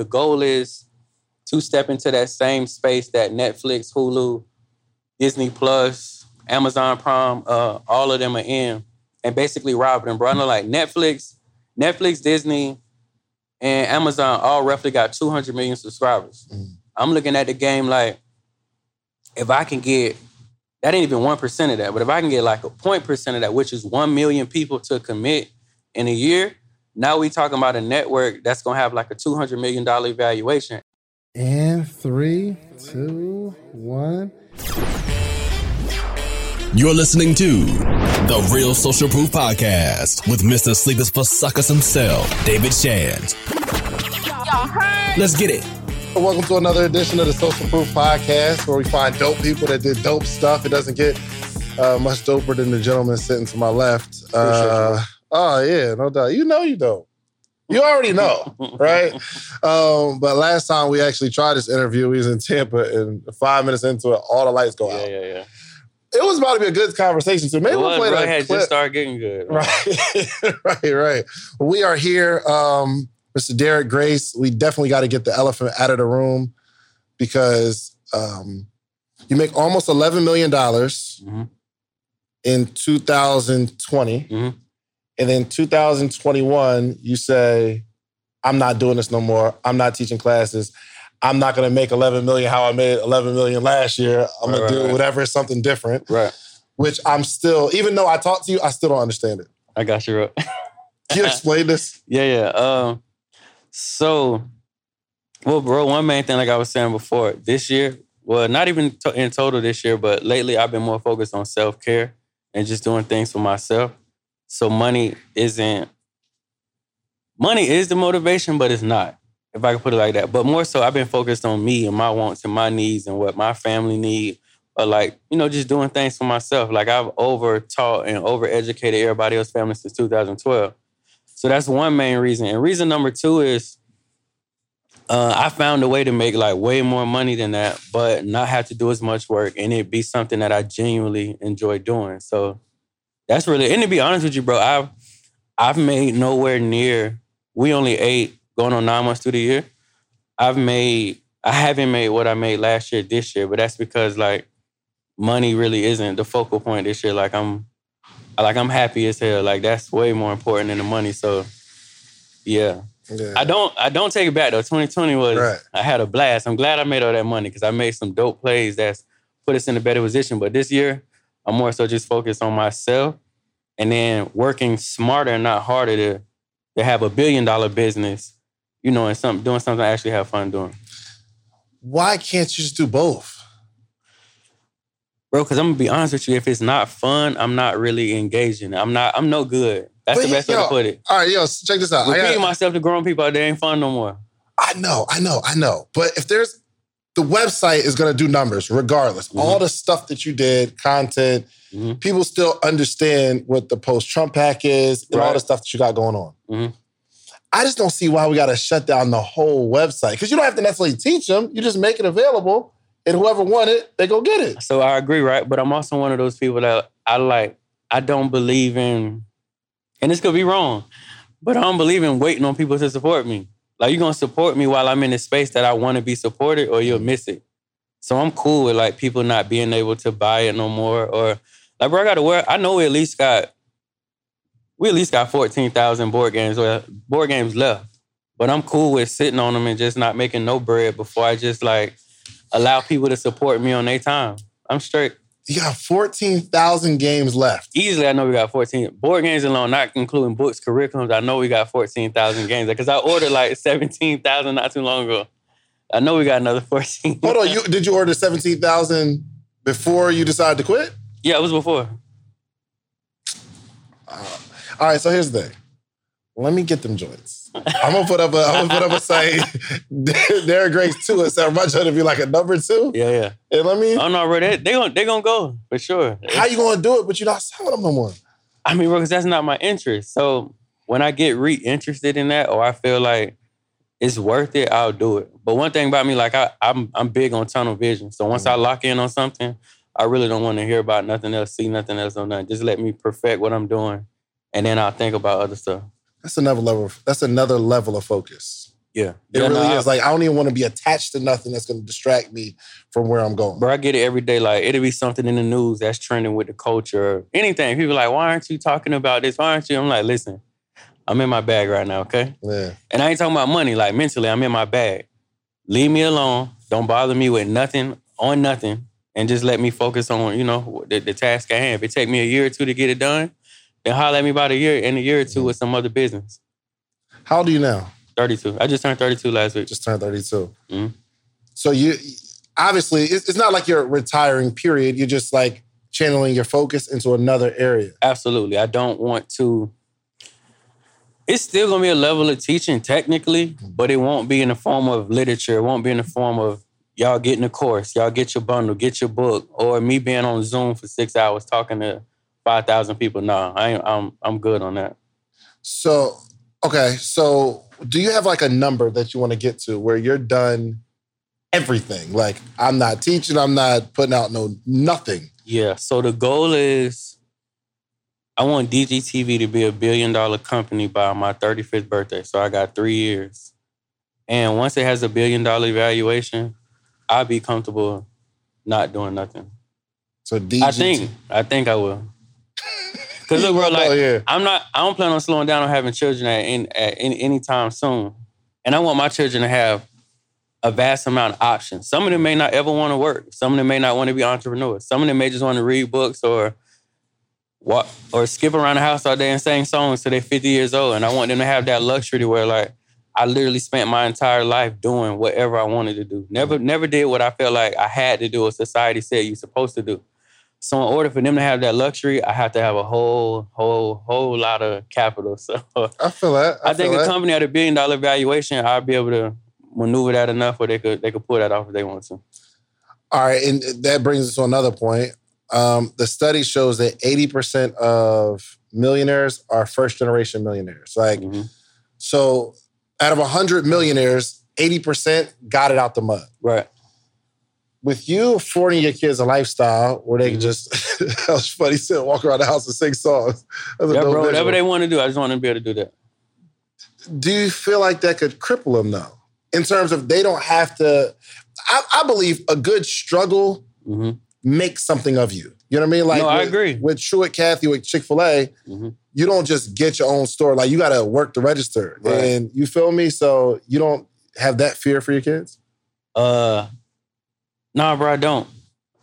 the goal is to step into that same space that Netflix, Hulu, Disney Plus, Amazon Prime, uh, all of them are in, and basically rob them, bro. I know like Netflix, Netflix, Disney, and Amazon all roughly got 200 million subscribers. Mm. I'm looking at the game like, if I can get, that ain't even 1% of that, but if I can get like a point percent of that, which is 1 million people to commit in a year, now we talking about a network that's gonna have like a $200 million valuation. And three, two, one. You're listening to the Real Social Proof Podcast with Mr. Sleepers for Suckers himself, David Shand. Let's get it. Welcome to another edition of the Social Proof Podcast, where we find dope people that did dope stuff. It doesn't get uh, much doper than the gentleman sitting to my left. Uh, oh yeah, no doubt. You know you don't. You already know, right? Um, but last time we actually tried this interview, we was in Tampa, and five minutes into it, all the lights go Yeah, out. yeah, yeah. Yeah. It was about to be a good conversation too. Maybe we'll play that had clip. just started getting good. Right, right, right. We are here, um, Mr. Derrick Grace. We definitely got to get the elephant out of the room because um, you make almost eleven million dollars Mhm. in 2020, Mhm. And then 2021, you say, "I'm not doing this no more. I'm not teaching classes." I'm not gonna make 11 million how I made 11 million last year. I'm gonna do right, right. whatever, something different. Right. Which I'm still, even though I talked to you, I still don't understand it. I got you, bro. Can you explain this? Yeah, yeah. Um, so, well, bro, one main thing, like I was saying before, this year, well, not even to- in total this year, but lately I've been more focused on self care and just doing things for myself. So, money isn't, money is the motivation, but it's not, if I can put it like that. But more so, I've been focused on me and my wants and my needs and what my family need. Or like, you know, just doing things for myself. Like I've over taught and over educated everybody else's family since 2012. So that's one main reason. And reason number two is uh, I found a way to make like way more money than that, but not have to do as much work and it be something that I genuinely enjoy doing. So that's really and to be honest with you, bro, I've I've made nowhere near we only eight going on nine months through the year. I've made I haven't made what I made last year this year, but that's because like money really isn't the focal point this year. Like I'm like I'm happy as hell. Like that's way more important than the money. So yeah. Yeah. I don't I don't take it back though. 2020 was Right. I had a blast. I'm glad I made all that money because I made some dope plays that's put us in a better position. But this year, I'm more so just focused on myself and then working smarter and not harder to to have a billion dollar business, you know, and some doing something I actually have fun doing. Why can't you just do both? Bro, because I'm gonna be honest with you, if it's not fun, I'm not really engaging. I'm not, I'm no good. That's But the best way to put it. All right, yo, check this out. I, Repeating gotta- myself to grown people, they ain't fun no more. I know, I know, I know. But if there's the website is gonna do numbers regardless. Mhm. All the stuff that you did, content, Mhm. people still understand what the post-Trump pack is and all Right. the stuff that you got going on. Mhm. I just don't see why we gotta shut down the whole website. Because you don't have to necessarily teach them, you just make it available, and whoever want it, they go get it. So I agree, right? But I'm also one of those people that I like, I don't believe in, and this could be wrong, but I don't believe in waiting on people to support me. Like, you're gonna support me while I'm in the space that I wanna be supported, or you'll miss it. So I'm cool with like people not being able to buy it no more. Or like, bro, I gotta wear, I know we at least got, we at least got 14,000 board games or board games left. But I'm cool with sitting on them and just not making no bread before I just like allow people to support me on their time. I'm straight. You got 14,000 games left. Easily, I know we got 14 board games alone, not including books, curriculums. I know we got 14,000 games because I ordered like 17,000 not too long ago. I know we got another 14. Hold on, you did you order 17,000 before you decided to quit? yeah, it was before. Uh, all right, so here's the thing. Let me get them joints. I'm gonna put up a I'm gonna put up a site. Derrick Grace two and. My joint to be like a number two. Yeah, yeah. And let me I don't oh, know, bro. They, they gonna they gonna go for sure. how you gonna do it, but you're not selling them no more. I mean, because that's not my interest. So when I get re-interested in that, or I feel like it's worth it, I'll do it. But one thing about me, like I, I'm, I'm big on tunnel vision. So once I mm-hmm. lock in on something, I really don't want to hear about nothing else, see nothing else, or nothing. Just let me perfect what I'm doing, and then I'll think about other stuff. That's another level. Of, That's another level of focus. Yeah. It Yeah, really no, is. Like I don't even want to be attached to nothing that's going to distract me from where I'm going. Bro, I get it every day. Like it'll be something in the news that's trending with the culture or anything. People like, why aren't you talking about this? Why aren't you? I'm like, listen, I'm in my bag right now, okay? Yeah. And I ain't talking about money. Like mentally, I'm in my bag. Leave me alone. Don't bother me with nothing on nothing, and just let me focus on you know the, the task at hand. If it take me a year or two to get it done, then holler at me about a year in a year or two with some other business. How old are you now? 32. I just turned 32 last week. Just turned 32. Mhm. So you obviously it's, it's not like you're retiring. Period. You're just like channeling your focus into another area. Absolutely. I don't want to. It's still gonna be a level of teaching technically, but it won't be in the form of literature. It won't be in the form of y'all getting a course, y'all get your bundle, get your book, or me being on Zoom for six hours talking to five thousand people. No, I ain't, I'm I'm good on that. So okay. So do you have like a number that you want to get to where you're done everything? Like I'm not teaching. I'm not putting out no nothing. Yeah. So the goal is I want DGTV to be a billion dollar company by my 35th birthday. So I got three years. And once it has a billion dollar valuation, I'll be comfortable not doing nothing. So DGT. I think. I think I will. Cause look, bro, Oh, like yeah. I'm not. I don't plan on slowing down on having children at any, at any anytime soon. And I want my children to have a vast amount of options. Some of them may not ever want to work. Some of them may not want to be entrepreneurs. Some of them may just want to read books or walk or skip around the house all day and sing songs till they're 50 years old. And I want them to have that luxury to where like I literally spent my entire life doing whatever I wanted to do. Never, never did what I felt like I had to do or society said you're supposed to do. So in order for them to have that luxury, I have to have a whole, whole, whole lot of capital. So I feel that. I, I, think a that. company at a billion dollar valuation, I'll be able to maneuver that enough where they could they could pull that off if they want to. All right, and that brings us to another point. Um, the study shows that 80% of millionaires are first generation millionaires. Like, Mhm. so out of 100 millionaires, 80% got it out the mud. Right. With you affording your kids a lifestyle where they can Mhm. just, that was funny, sit, walk around the house and sing songs. Yeah, bro, whatever they want to do, I just want them to be able to do that. do you feel like that could cripple them though? In terms of they don't have to, I, I believe a good struggle hmm makes something of you. You know what I mean? Like No, I with, agree. With Truett Cathy with Chick Fil A, Mhm. you don't just get your own store. Like you got to work the register, Right. and you feel me. So you don't have that fear for your kids. Uh, nah, bro, I don't.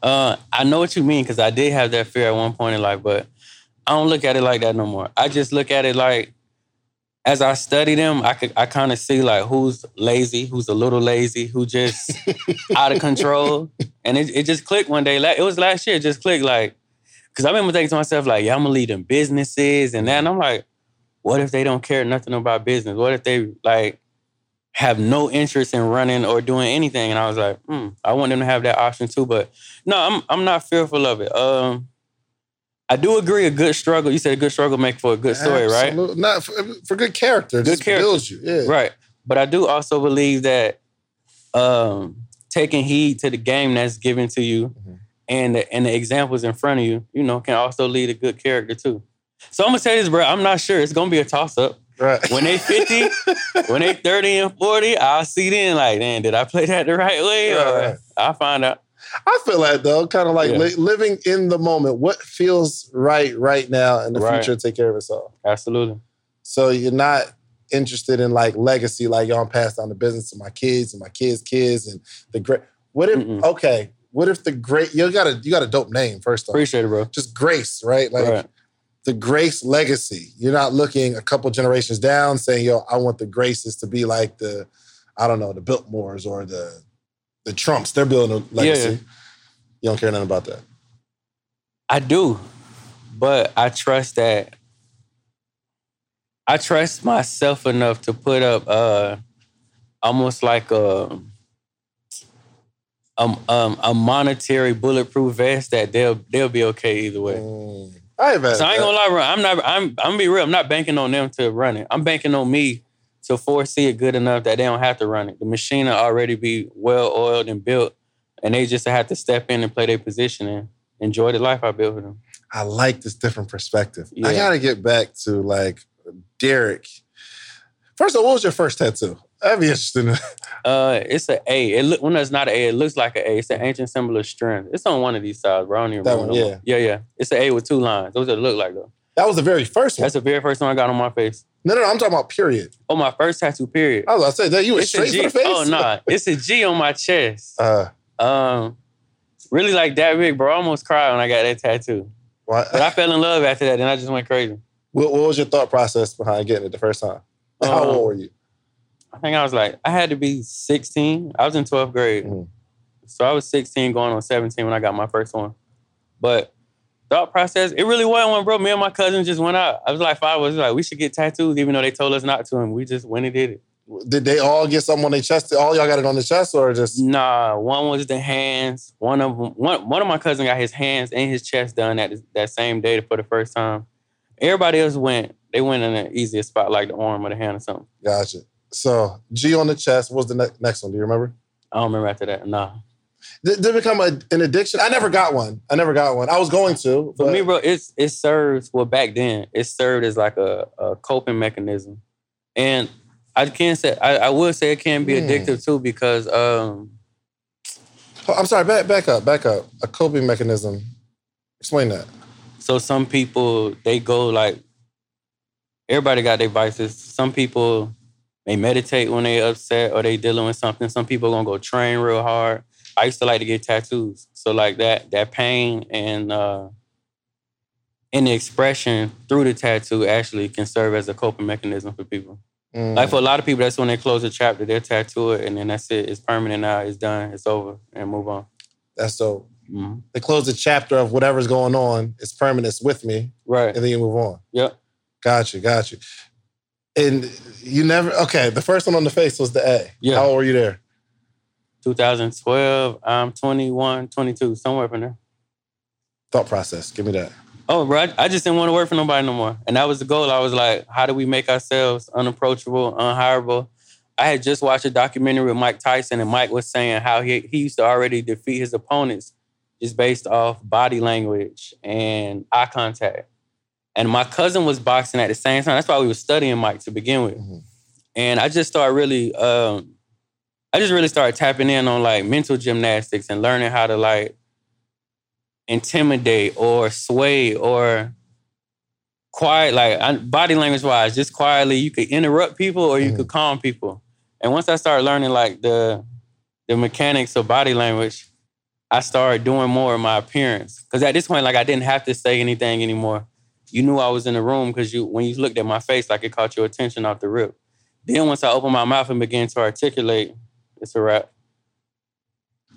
Uh, I know what you mean because I did have that fear at one point in life, but I don't look at it like that no more. I just look at it like as I study them, I could I kind of see like who's lazy, who's a little lazy, who just out of control, and it, it just clicked one day. Like it was last year, it just clicked like because I remember thinking to myself like, yeah, I'm gonna lead them businesses and that, and I'm like, what if they don't care nothing about business? What if they like have no interest in running or doing anything? And I was like, hmm, I want them to have that option too. But no, I'm I'm not fearful of it. Um, I do agree. A good struggle. You said a good struggle make for a good story, right? Not for, for good character. Good character. builds you. Yeah. Right. But I do also believe that um, taking heed to the game that's given to you Mhm. and the, and the examples in front of you, you know, can also lead a good character too. So I'm gonna say this, bro. I'm not sure. It's gonna be a toss up. Right. When they 50, when they 30 and 40, I'll see then like, man, did I play that the right way? Right, Or. I'll find out. I feel that though, kind of like Yeah. li- living in the moment. What feels right right now, and the Right. future take care of itself. Absolutely. So you're not interested in like legacy, like y'all pass down the business to my kids and my kids' kids and the great. What if Mm-mm. okay? What if the great you got a you got a dope name first off, Appreciate it, bro. just Grace, right? Like right. The Grace legacy. You're not looking a couple generations down, saying yo, I want the Graces to be like the, I don't know, the Biltmores or the the Trumps. They're building a legacy. Yeah. You don't care nothing about that. I do, but I trust that. I trust myself enough to put up uh almost like a um, um a monetary bulletproof vest that they'll they'll be okay either way. Mm. I ain't mad So I ain't gonna lie, bro. I'm not. I'm. I'm gonna be real. I'm not banking on them to run it. I'm banking on me to foresee it good enough that they don't have to run it. The machine will already be well oiled and built, and they just have to step in and play their position and enjoy the life I built for them. I like this different perspective. I gotta get back to like Derrick. First of all, what was your first tattoo? That'd be interesting. Uh, it's an A. It look when it's not an A, it looks like an A. It's an ancient symbol of strength. It's on one of these sides, bro. I don't even That remember. one, no more. yeah, yeah. It's an A with two lines. Those what it look like though. That was the very first one. That's the very first one I got on my face. no, no, no. I'm talking about period. Oh, my first tattoo. Period. I was about to say that you were It's a straight for the face. Oh nah, it's a G on my chest. Uh, Um, really like that big, bro. I almost cried when I got that tattoo. what, But I fell in love after that. and I just went crazy. what, what was your thought process behind getting it the first time? How Um, old were you? I think I was like, I had to be 16. I was in 12th grade. Mhm. So I was 16 going on 17 when I got my first one. But thought process, it really wasn't one, bro. Me and my cousin just went out. I was like five, was like, we should get tattoos, even though they told us not to. And we just went and did it. Did they all get something on their chest? All y'all got it on the chest, or just Nah, one was the hands. One of them, one, one of my cousins got his hands and his chest done at that same day for the first time. Everybody else went, they went in an easier spot, like the arm or the hand or something. gotcha? So G on the chest. What was the ne- next one? Do you remember? I don't remember after that. No. Did, did it become a, an addiction? I never got one. I never got one. I was going to. For me, bro, it's it serves well back then. It served as like a, a coping mechanism, and I can't say I, I would say it can be Hmm. addictive too because um I'm sorry. Back, back up. Back up. A coping mechanism. Explain that. so some people they go like everybody got their vices. Some people they meditate when they upset or they dealing with something. Some people gonna go train real hard. I used to like to get tattoos, so like that that pain and uh and the expression through the tattoo actually can serve as a coping mechanism for people. Mm. Like for a lot of people, that's when they close a chapter, they tattoo it, and then that's it. It's permanent now. It's done. It's over, and move on. That's so. Mhm. They close the chapter of whatever's going on. It's permanent. It's with me, Right. and then you move on. Yep. Got you. Got you. And you never. Okay. The first one on the face was the A. Yeah. How old were you there? 2012. I'm 21, 22, somewhere from there. Thought process. Give me that. Oh, bro, I, I just didn't want to work for nobody no more, and that was the goal. I was like, how do we make ourselves unapproachable, unhireable? I had just watched a documentary with Mike Tyson, and Mike was saying how he he used to already defeat his opponents just based off body language and eye contact. And my cousin was boxing at the same time. That's why we were studying Mike to begin with. Mhm. And I just started really, um, I just really started tapping in on like mental gymnastics and learning how to like intimidate or sway or quiet, like body language wise, just quietly, you could interrupt people or you Mhm. could calm people. And once I started learning like the the mechanics of body language, I started doing more of my appearance. Because at this point, like I didn't have to say anything anymore. You knew I was in the room because you when you looked at my face, like it caught your attention off the rip. Then once I opened my mouth and began to articulate, it's a wrap.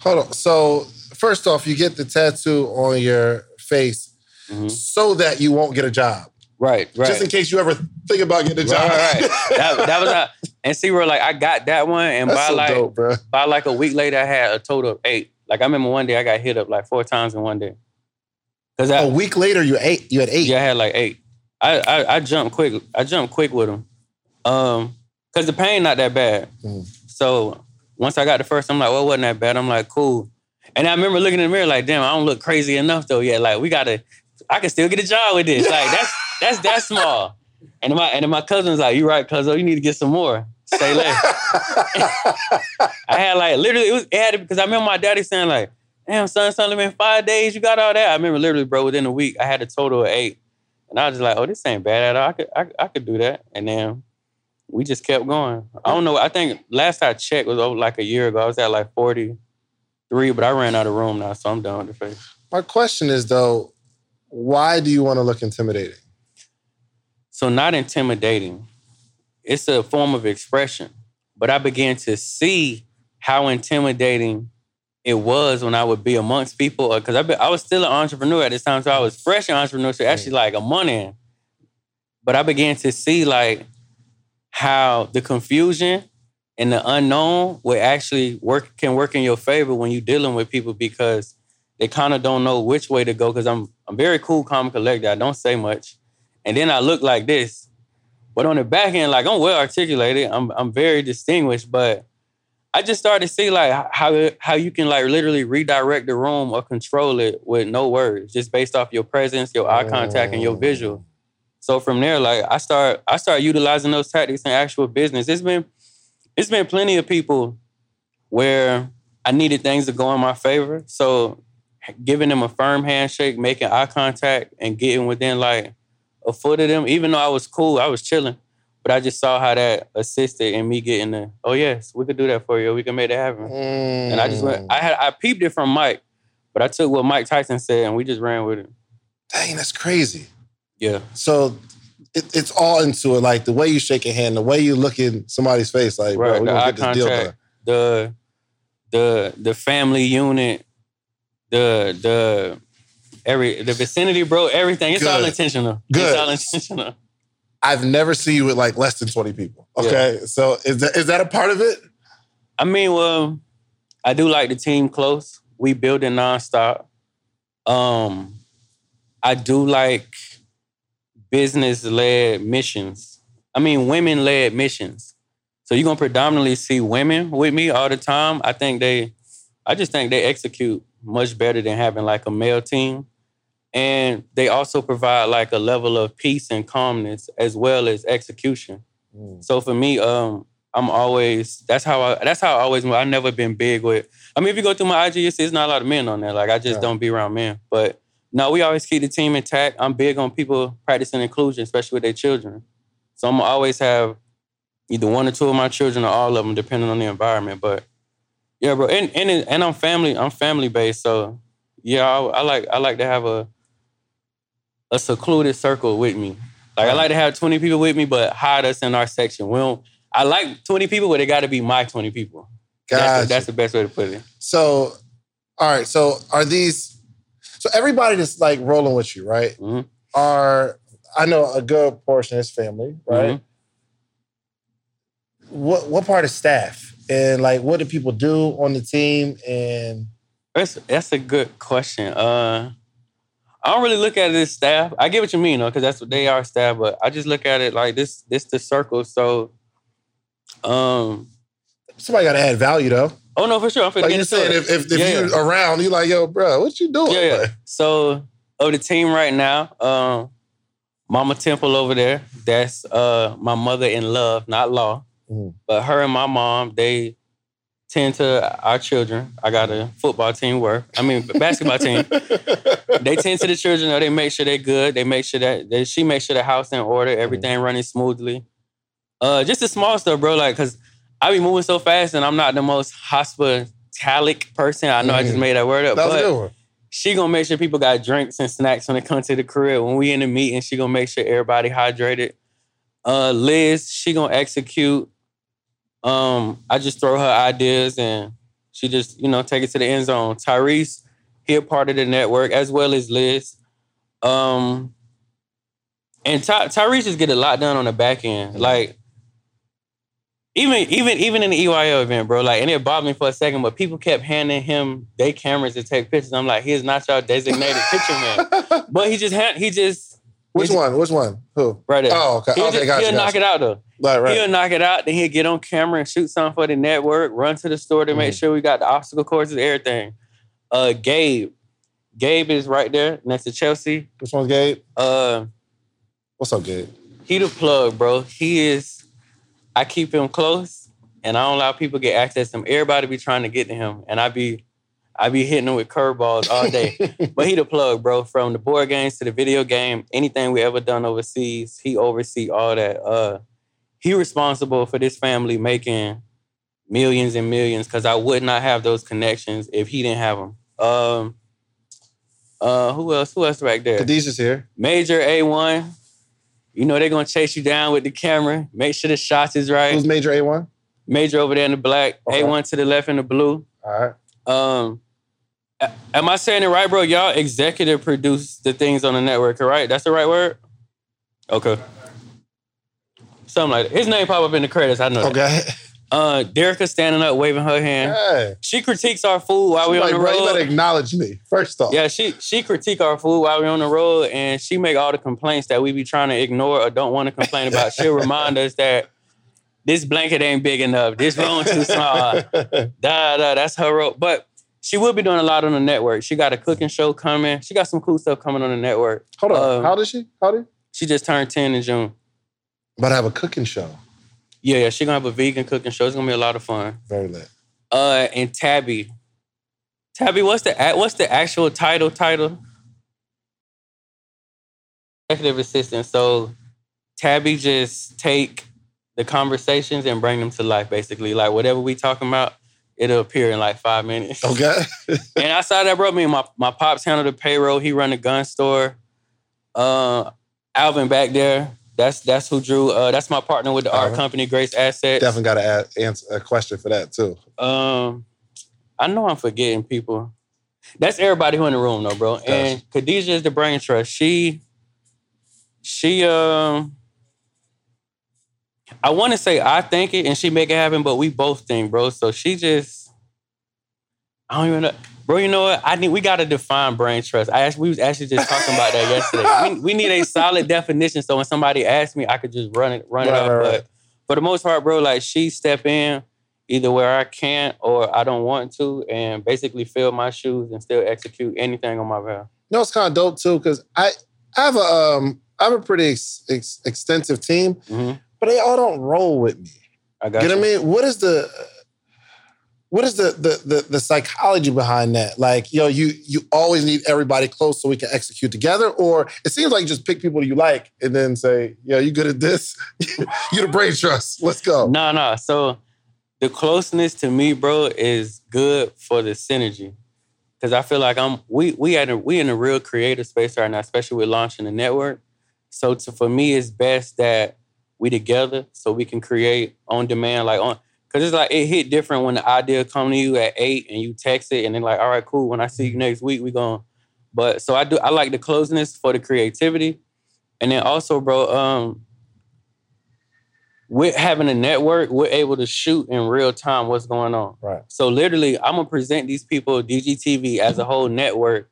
Hold on. So first off, you get the tattoo on your face Mhm. so that you won't get a job. Right, right. Just in case you ever think about getting a job. right, right. that, that was not, and see where like I got that one, and That's by so like dope, by like a week later, I had a total of eight. Like I remember one day I got hit up like four times in one day. Cause I, A week later, you eight. You had eight. Yeah, I had like eight. I I, I jumped quick. I jumped quick with them. Um, cause the pain not that bad. Mm. So once I got the first, I'm like, well, it wasn't that bad. I'm like, cool. And I remember looking in the mirror like, damn, I don't look crazy enough though. Yeah, like we gotta. I can still get a job with this. Like that's that's that small. And my and then my cousin's like, you right, cuz you need to get some more. Say less. I had like literally it was it had because I remember my daddy saying like, damn son, it's only been five days, you got all that. I remember literally, bro, within a week, I had a total of eight. And I was just like, oh, this ain't bad at all. I could I, I could do that. And then we just kept going. I don't know. I think last I checked was over like a year ago. I was at like 43, but I ran out of room now, so I'm done with the face. My question is though, why do you want to look intimidating? So not intimidating. It's a form of expression. But I began to see how intimidating it was when I would be amongst people. Uh, because I, be- I was still an entrepreneur at this time, so I was fresh in entrepreneurship, actually like a month in. But I began to see like how the confusion and the unknown will actually work can work in your favor when you're dealing with people because they kind of don't know which way to go. Because I'm I'm very cool, calm, collected. I don't say much. And then I look like this. But on the back end, like I'm well articulated. I'm I'm very distinguished, but I just started to see like how how you can like literally redirect the room or control it with no words, just based off your presence, your eye contact, and your visual. Oh. So from there, like I start I start utilizing those tactics in actual business. It's been it's been plenty of people where I needed things to go in my favor. So giving them a firm handshake, making eye contact, and getting within like a foot of them, even though I was cool, I was chilling. But I just saw how that assisted in me getting the, oh yes, we could do that for you. We can make that happen. Mm. And I just went, I had I peeped it from Mike, but I took what Mike Tyson said and we just ran with it. Dang, that's crazy. Yeah. So it, it's all into it, like the way you shake a hand, the way you look in somebody's face, like, bro, we gonna get this deal done. the the the family unit, the the every the vicinity, bro, everything. It's all intentional. Good. It's all intentional. I've never seen you with like less than 20 people. Okay. So is that is that a part of it? I mean, well, I do like the team close. We build it nonstop. Um, I do like business led missions. I mean, women led missions. So you're gonna predominantly see women with me all the time. I think they, I just think they execute much better than having like a male team. And they also provide like a level of peace and calmness as well as execution. So for me, um, I'm always that's how I that's how I always I never been big with. I mean, if you go through my IG, you see it's not a lot of men on there. Like I just Yeah. don't be around men. But no, we always keep the team intact. I'm big on people practicing inclusion, especially with their children. So I'm always have either one or two of my children or all of them, depending on the environment. But yeah, bro, and and and I'm family. I'm family based, so yeah, I, I like I like to have a a secluded circle with me. Like I like to have 20 people with me, but hide us in our section. We don't. I like 20 people, but it got to be my 20 people. That's, Gotcha. the, that's the best way to put it. So, all right. So are these? So everybody that's like rolling with you, right? Mhm. Are I know a good portion is family, right? Mhm. What what part of staff and like what do people do on the team? And That's that's a good question. Uh, I don't really look at it as staff. I get what you mean, though, because that's what they are, staff. But I just look at it like this. This the circle. So, um, somebody got to add value though. oh no, for sure. I'm Like you said, if if, if Yeah, you're around, you're like, yo, bro, what you doing? Yeah, yeah. Like, So of the team right now, um, Mama Temple over there, that's uh my mother in love, not law. Mhm. But her and my mom, they tend to our children. I got a football team work. I mean basketball team. They tend to the children, they make sure they're good. They make sure that they, she makes sure the house in order, everything running smoothly. Uh just the small stuff, bro. Like, cause I be moving so fast and I'm not the most hospitalic person. I know I just Mhm. made that word up. that was but a good one. she gonna make sure people got drinks and snacks when they come to the crib. When we in the meeting, she gonna make sure everybody hydrated. Uh, Liz, she gonna execute. Um, I just throw her ideas and she just you know take it to the end zone. Tyrese, he a part of the network as well as Liz. Um, and Ty- Tyrese just get a lot done on the back end. Like even even even in the EYL event, bro. Like, and it bothered me for a second, but people kept handing him their cameras to take pictures. I'm like, he is not your designated picture man. But he just had he just Which one? Which one? Who? right there. Oh, okay. He'll, okay, just, gotcha, he'll knock it out though. Right, right. He'll knock it out, then he'll get on camera and shoot something for the network, run to the store to make Mhm. sure we got the obstacle courses, everything. Uh Gabe. Gabe is right there next to Chelsea. Which one's Gabe? Uh What's up, Gabe? he the plug, bro. He is I keep him close and I don't allow people get access to him. Everybody be trying to get to him. And I be I be hitting him with curveballs all day. But he the plug, bro. From the board games to the video game, anything we ever done overseas, he oversee all that. Uh, he responsible for this family making millions and millions because I would not have those connections if he didn't have them. Um, uh, who else? Who else back there? Khadijah's here. Major A one. You know they're gonna chase you down with the camera. Make sure the shots is right. Who's Major A1? Major over there in the black. Okay. A one to the left in the blue. All right. Um, am I saying it right, bro? Y'all executive produce the things on the network, right? That's the right word. Okay. Something like that. His name pop up in the credits. I know. that. Okay. Uh, Derica standing up, waving her hand. Hey. She critiques our food while we on Like, the bro, you better road. acknowledge me, first off. Yeah, she she critique our food while we on the road, and she make all the complaints that we be trying to ignore or don't want to complain about. She'll remind us that this blanket ain't big enough. This room too small. Da da. That's her role. But she will be doing a lot on the network. She got a cooking show coming. She got some cool stuff coming on the network. Hold on. Um, How old is she? How old She just turned ten in June. About I have a cooking show. Yeah, yeah. she's gonna have a vegan cooking show. It's gonna be a lot of fun. Very lit. Uh, and Tabby. Tabby, what's the what's the actual title? Title. Executive assistant. So, Tabby just take the conversations and bring them to life. Basically, like whatever we talking about, it'll appear in like five minutes. Okay. and outside that, bro, me and my, my pops handle the payroll. He run a gun store. Uh, Alvin back there. That's that's who drew. Uh, that's my partner with the art Alvin. company, Grace Assets. Definitely got to answer a question for that too. Um, I know I'm forgetting people. That's everybody who in the room, though, bro. And Khadijah is the brain trust. She, she, um, I want to say I think it and she make it happen, but we both think, bro. So she just, I don't even know, bro. You know what? I need we got to define brain trust. I actually, we was actually just talking about that yesterday. We, we need a solid definition, so when somebody asks me, I could just run it, run it up. right, right. But for the most part, bro, like she step in either where I can't or I don't want to, and basically fill my shoes and still execute anything on my behalf. You know, it's kind of dope too because I, I have a um I have a pretty ex- ex- extensive team, hmm but they all don't roll with me. I got You know what I mean? What is the what is the, the the the psychology behind that? Like, yo, you you always need everybody close so we can execute together, or it seems like you just pick people you like and then say, "Yo, you good at this? you the brain trust. Let's go." No, no. So the closeness to me, bro, is good for the synergy. Cause I feel like I'm we we at a, we in a real creative space right now, especially with launching the network. So to, for me, it's best that we together so we can create on demand, like on because it's like it hit different when the idea come to you at eight and you text it and then like, all right, cool. When I see you next week, we going. But so I do I like the closeness for the creativity, and then also, bro, um, with having a network, we're able to shoot in real time what's going on. Right. So literally, I'm gonna present these people DGTV as a whole network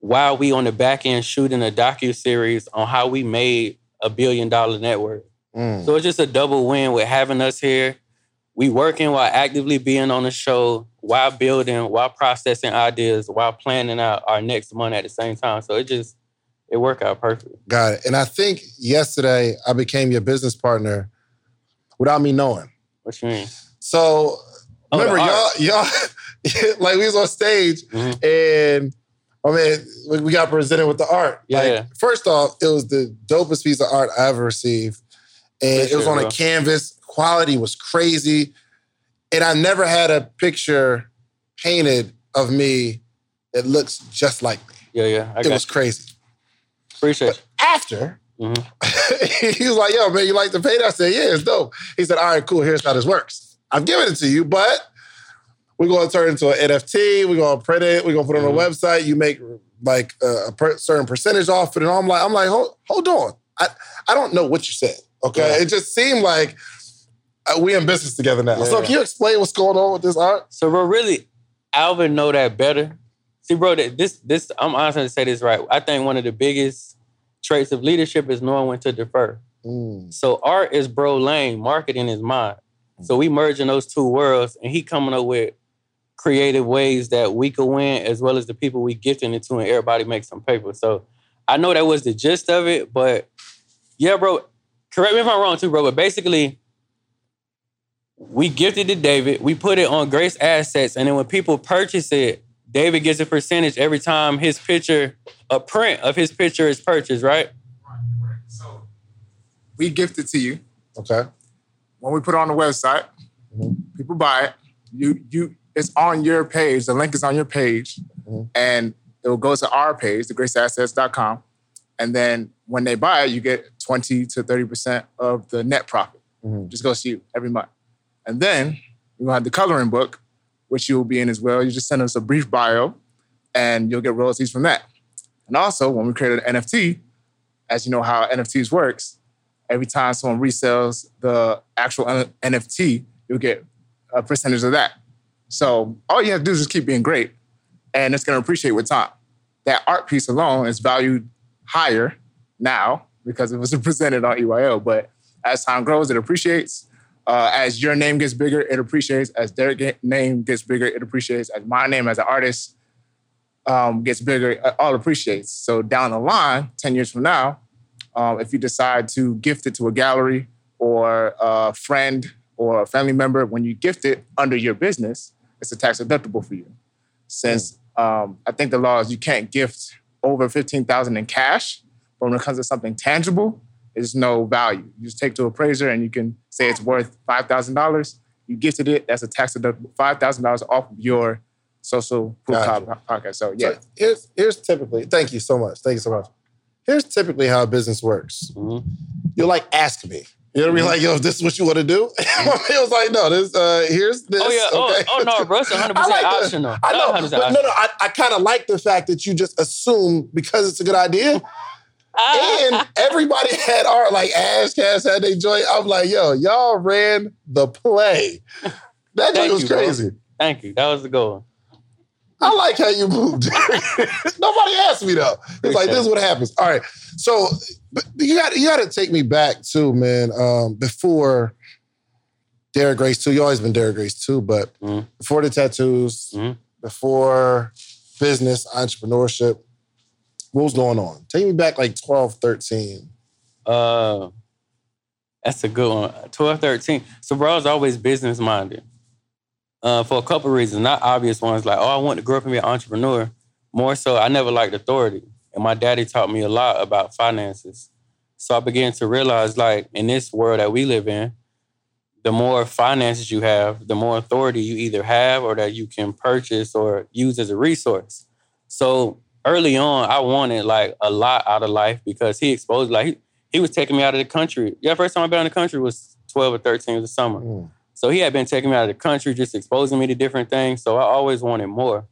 while we on the back end shooting a docu series on how we made a billion dollar network. Mm. So it's just a double win with having us here. We working while actively being on the show, while building, while processing ideas, while planning out our next month at the same time. So it just it worked out perfect. Got it. And I think yesterday I became your business partner without me knowing. What you mean? So Oh, remember, y'all, y'all, like we was on stage Mhm. and I mean, we- got presented with the art. Yeah, Like, yeah. First off, it was the dopest piece of art I ever received. And For it was sure, on a canvas. Quality was crazy. And I never had a picture painted of me that looks just like me. Yeah, yeah. I it was you. crazy. Appreciate After, you. Mhm. he was like, yo, man, you like the paint? I said, yeah, it's dope. He said, all right, cool. Here's how this works. I'm giving it to you, but we're going to turn it into an NFT. We're going to print it. We're going to put it on Mhm. a website. You make like a, per- certain percentage off it. And I'm like, I'm like, hold, hold on. I, I don't know what you said. Okay. Yeah. It just seemed like we in business together now. Yeah, so can you explain what's going on with this art? So, bro, really, Alvin know that better. See, bro, that this this I'm honestly to say this right. I think one of the biggest traits of leadership is knowing when to defer. Mm, So art is bro lane, marketing is mine. So we merging those two worlds, and he coming up with creative ways that we could win, as well as the people we gifting it to, and everybody makes some paper. So I know that was the gist of it, but yeah, bro. Correct me if I'm wrong too, bro. But basically, we gifted to David. We put it on Grace Assets, and then when people purchase it, David gets a percentage every time his picture, a print of his picture is purchased, right? So we gift it to you. okay. When we put it on the website, Mhm. people buy it. You you it's on your page. The link is on your page. Mhm. And it will go to our page, thegraceassets.com. And then when they buy it, you get 20 to 30% of the net profit. Mhm. Just goes to you every month. And then will have the coloring book, which you will be in as well. You just send us a brief bio and you'll get royalties from that. And also, when we created an NFT, as you know how NFTs works, every time someone resells the actual NFT, you'll get a percentage of that. So all you have to do is just keep being great, and it's going to appreciate with time. That art piece alone is valued higher now because it was presented on EYL. But as time grows, it appreciates. Uh, as your name gets bigger, it appreciates. As their name gets bigger, it appreciates. As my name as an artist um, gets bigger, it all appreciates. So down the line, 10 years from now, um, if you decide to gift it to a gallery or a friend or a family member, when you gift it under your business, it's a tax deductible for you. Since um, I think the law is you can't gift over fifteen thousand in cash, but when it comes to something tangible, there's no value. You just take to appraiser and you can say it's worth five thousand dollars. You gifted it, that's a tax deductible, five thousand dollars off of your social proof Gotcha. po- podcast. So yeah, So here's here's typically. Thank you so much. Thank you so much. Here's typically how a business works. Mhm. You'll like ask me. You know what I mean? Like, yo, if this is what you want to do, it was like, no, this. Uh, here's this. Oh yeah. Oh, okay? oh no, bro. It's 100 I percent like that. optional. I know, 100% but no, no. I, I kind of like the fact that you just assume because it's a good idea, and everybody had art like Ash Cash had they joint. I'm like, yo, y'all ran the play. That joint was you, bro. crazy. Thank you. That was the goal. I like how you moved. Nobody asked me though. It's like this is what happens. All right. So you got you got to take me back too, man. Um, before Derrick Grace too. You always been Derrick Grace too, but Mhm. before the tattoos, Mhm. before business, entrepreneurship, what was going on? Take me back like 12, 13. Uh, that's a good one. 12, 13. So, bro, I was always business minded uh, for a couple reasons. Not obvious ones like, oh, I want to grow up and be an entrepreneur. More so, I never liked authority. And my daddy taught me a lot about finances. So I began to realize, like, in this world that we live in, the more finances you have, the more authority you either have or that you can purchase or use as a resource. So early on, I wanted like a lot out of life because he exposed, like, he, he was taking me out of the country. Yeah, first time I've been in the country was 12 or 13 of the summer. Mm. So he had been taking me out of the country, just exposing me to different things. So I always wanted more.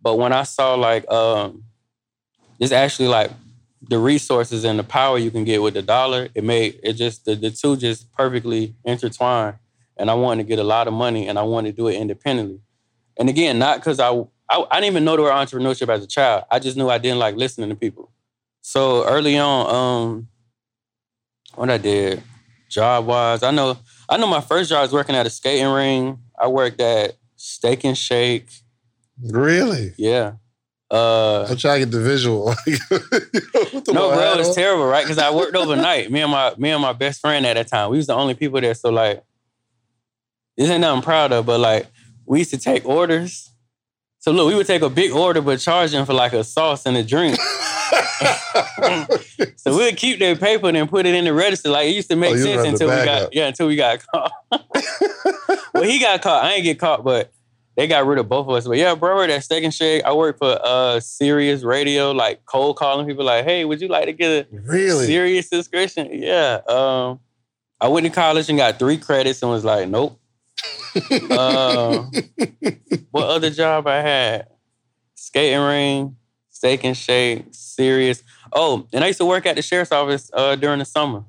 But when I saw like um just actually like the resources and the power you can get with the dollar, it made it just the, the two just perfectly intertwined. And I wanted to get a lot of money and I wanted to do it independently. And again, not because I, I I didn't even know the word entrepreneurship as a child. I just knew I didn't like listening to people. So early on, um, what I did, job wise, I know I know my first job was working at a skating ring. I worked at Steak and Shake. Really? Yeah. Uh, I'm trying to get the visual. The no, bro, hat it was on. terrible, right? Because I worked overnight. Me and my me and my best friend at that time, we was the only people there. So like, this ain't nothing proud of, but like, we used to take orders. So look, we would take a big order, but charge them for like a sauce and a drink. So we would keep their paper and then put it in the register. Like it used to make Oh, sense until we got up. yeah until we got caught. well, he got caught. I ain't get caught, but they got rid of both of us. But yeah, bro, we're at Steak and Shake. I work for uh Sirius Radio, like cold calling people, like, hey, would you like to get a really? Sirius subscription? Yeah. Um, I went to college and got three credits and was like, nope. Uh, what other job I had? Skating ring, steak and shake, Sirius. Oh, and I used to work at the sheriff's office uh, during the summer.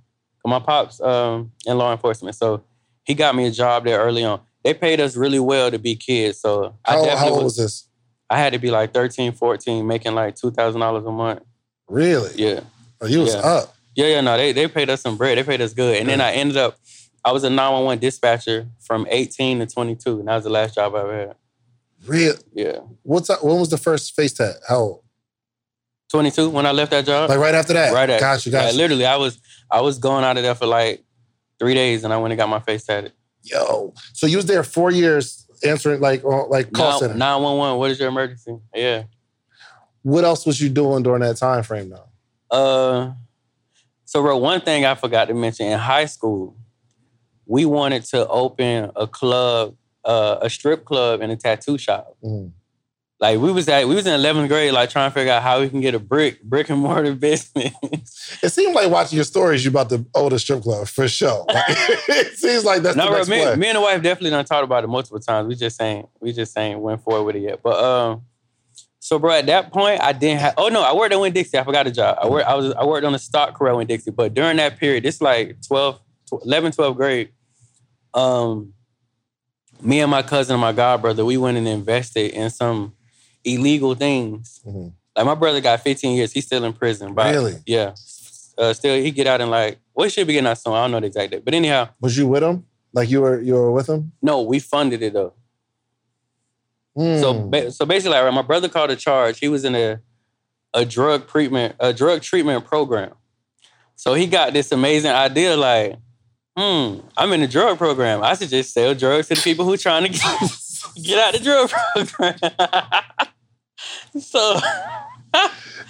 My pops um, in law enforcement, so he got me a job there early on. They paid us really well to be kids, so I How, definitely how old was, this? I had to be like 13, 14, making like two thousand dollars a month. Really? Yeah. Oh, you was Yeah. up. Yeah, yeah, no, they they paid us some bread. They paid us good. And then I ended up, I was a 911 dispatcher from 18 to 22. And that was the last job I ever had. Real. Yeah. What's up? When was the first face tat? How old? 22 when I left that job. Like right after that? right at Got you, yeah, literally, I was I was going out of there for like three days and I went and got my face tatted. Yo. So you was there four years answering like like call Nine- center. 911, what is your emergency? Yeah. What else was you doing during that time frame though? Uh, so, bro, one thing I forgot to mention in high school, we wanted to open a club, uh, a strip club and a tattoo shop. Mhm. Like we was at, we was in 11th grade, like trying to figure out how we can get a brick, brick and mortar business. It seemed like watching your stories, you about to own a strip club for sure. Like, it seems like that's no, the next me, play. me and the wife definitely done talked about it multiple times. We just ain't, we just ain't went forward with it yet. But um, so bro, at that point, I didn't have. Oh no, I worked at Winn-Dixie. I forgot a job. I worked. I was. I worked on the stock crew at Winn-Dixie. But during that period, it's like 12, 11, 12th grade. Um, me and my cousin and my god brother, we went and invested in some illegal things. Mhm. Like my brother got 15 years. He's still in prison. But Really? Yeah. Uh, still, he get out in like. Well, should be getting out soon. I don't know the exact date. But anyhow, Was you with him? Like you were you were with him? no, we funded it though. So, Hmm. ba- so basically, like, my brother called a charge. He was in a a drug treatment a drug treatment program. So he got this amazing idea, like, Hmm, I'm in the drug program. I should just sell drugs to the people who are trying to get, get out the drug program. so,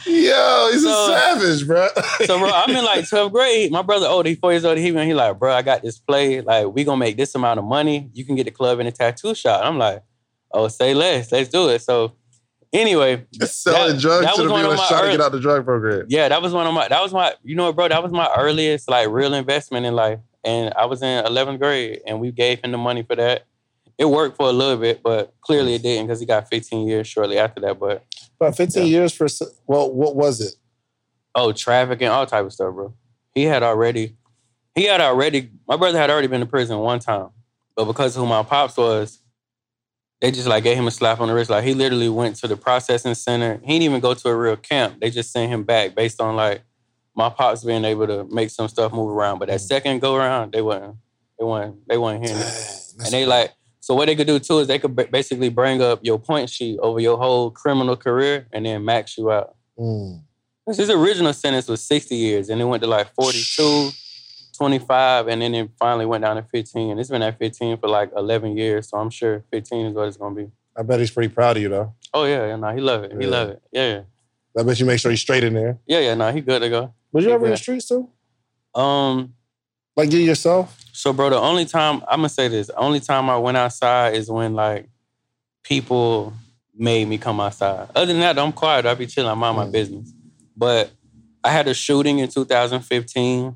Yo, he's So- a savage, bro. so bro, I'm in like 12th grade. My brother, oh, he four years old. He he like, bro, I got this play. Like, we gonna make this amount of money. You can get the club and a tattoo shop. I'm like, oh, say less. Let's do it. So, anyway, selling that- drugs that to the people that's trying to get out the drug program. yeah, that was one of my. That was my. You know what, bro? That was my earliest like real investment in life. And I was in 11th grade, and we gave him the money for that. It worked for a little bit, but clearly it didn't because he got 15 years shortly after that. But About 15 Yeah. years for, well, what was it? oh, trafficking, all type of stuff, bro. He had already, he had already. My brother had already been to prison one time, but because of who my pops was, they just like gave him a slap on the wrist. Like he literally went to the processing center. He didn't even go to a real camp. They just sent him back based on like my pops being able to make some stuff move around. But that second go around, they wasn't. They weren't. They weren't hearing it. And they like. So what they could do too is they could ba- basically bring up your point sheet over your whole criminal career and then max you out. Mm. His original sentence was 60 years, and it went to like 42, 25, and then it finally went down to 15. And it's been at 15 for like 11 years, so I'm sure 15 is what it's gonna be. I bet he's pretty proud of you, though. Oh yeah, yeah, no, he love it. He Yeah. love it. Yeah, yeah, I bet you make sure he's straight in there. yeah, yeah. No, he good to go. Was you ever in the streets, too? Um, Like you yourself? so bro, the only time I'm gonna say this, the only time I went outside is when like people made me come outside. Other than that, I'm quiet. I be chilling. I mind my Mm. business. But I had a shooting in 2015.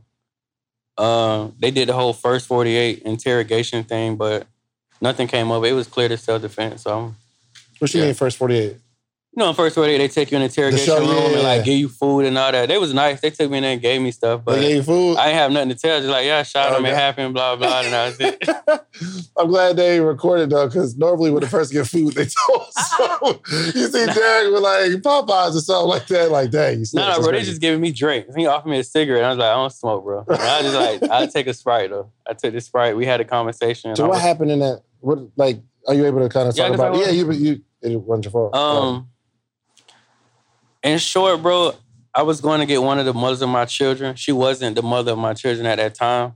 Um, they did the whole first 48 interrogation thing, but nothing came of it. It was clear to self defense. So, I'm, What you Yeah. mean, first 48? You know, in first 48, they take you in the interrogation show, room and yeah. like give you food and all that. They was nice. They took me in there and gave me stuff, but they gave food? I ain't have nothing to tell. Just like, yeah, I shot him. It happened. Blah blah. And I was it. I'm glad they recorded though, because normally when the person get food, they told. So you see Derrick with like Popeyes or something like that, like dang, you no, that's bro. They just giving me drinks. He offered me a cigarette. I was like, I don't smoke, bro. And I was just like, I'll take a sprite though. I took the sprite. We had a conversation. So what was- happened in that? What like? Are you able to kind of talk can about? talk Yeah, you you it wasn't your fault. Um, in short, bro, I was going to get one of the mothers of my children. She wasn't the mother of my children at that time.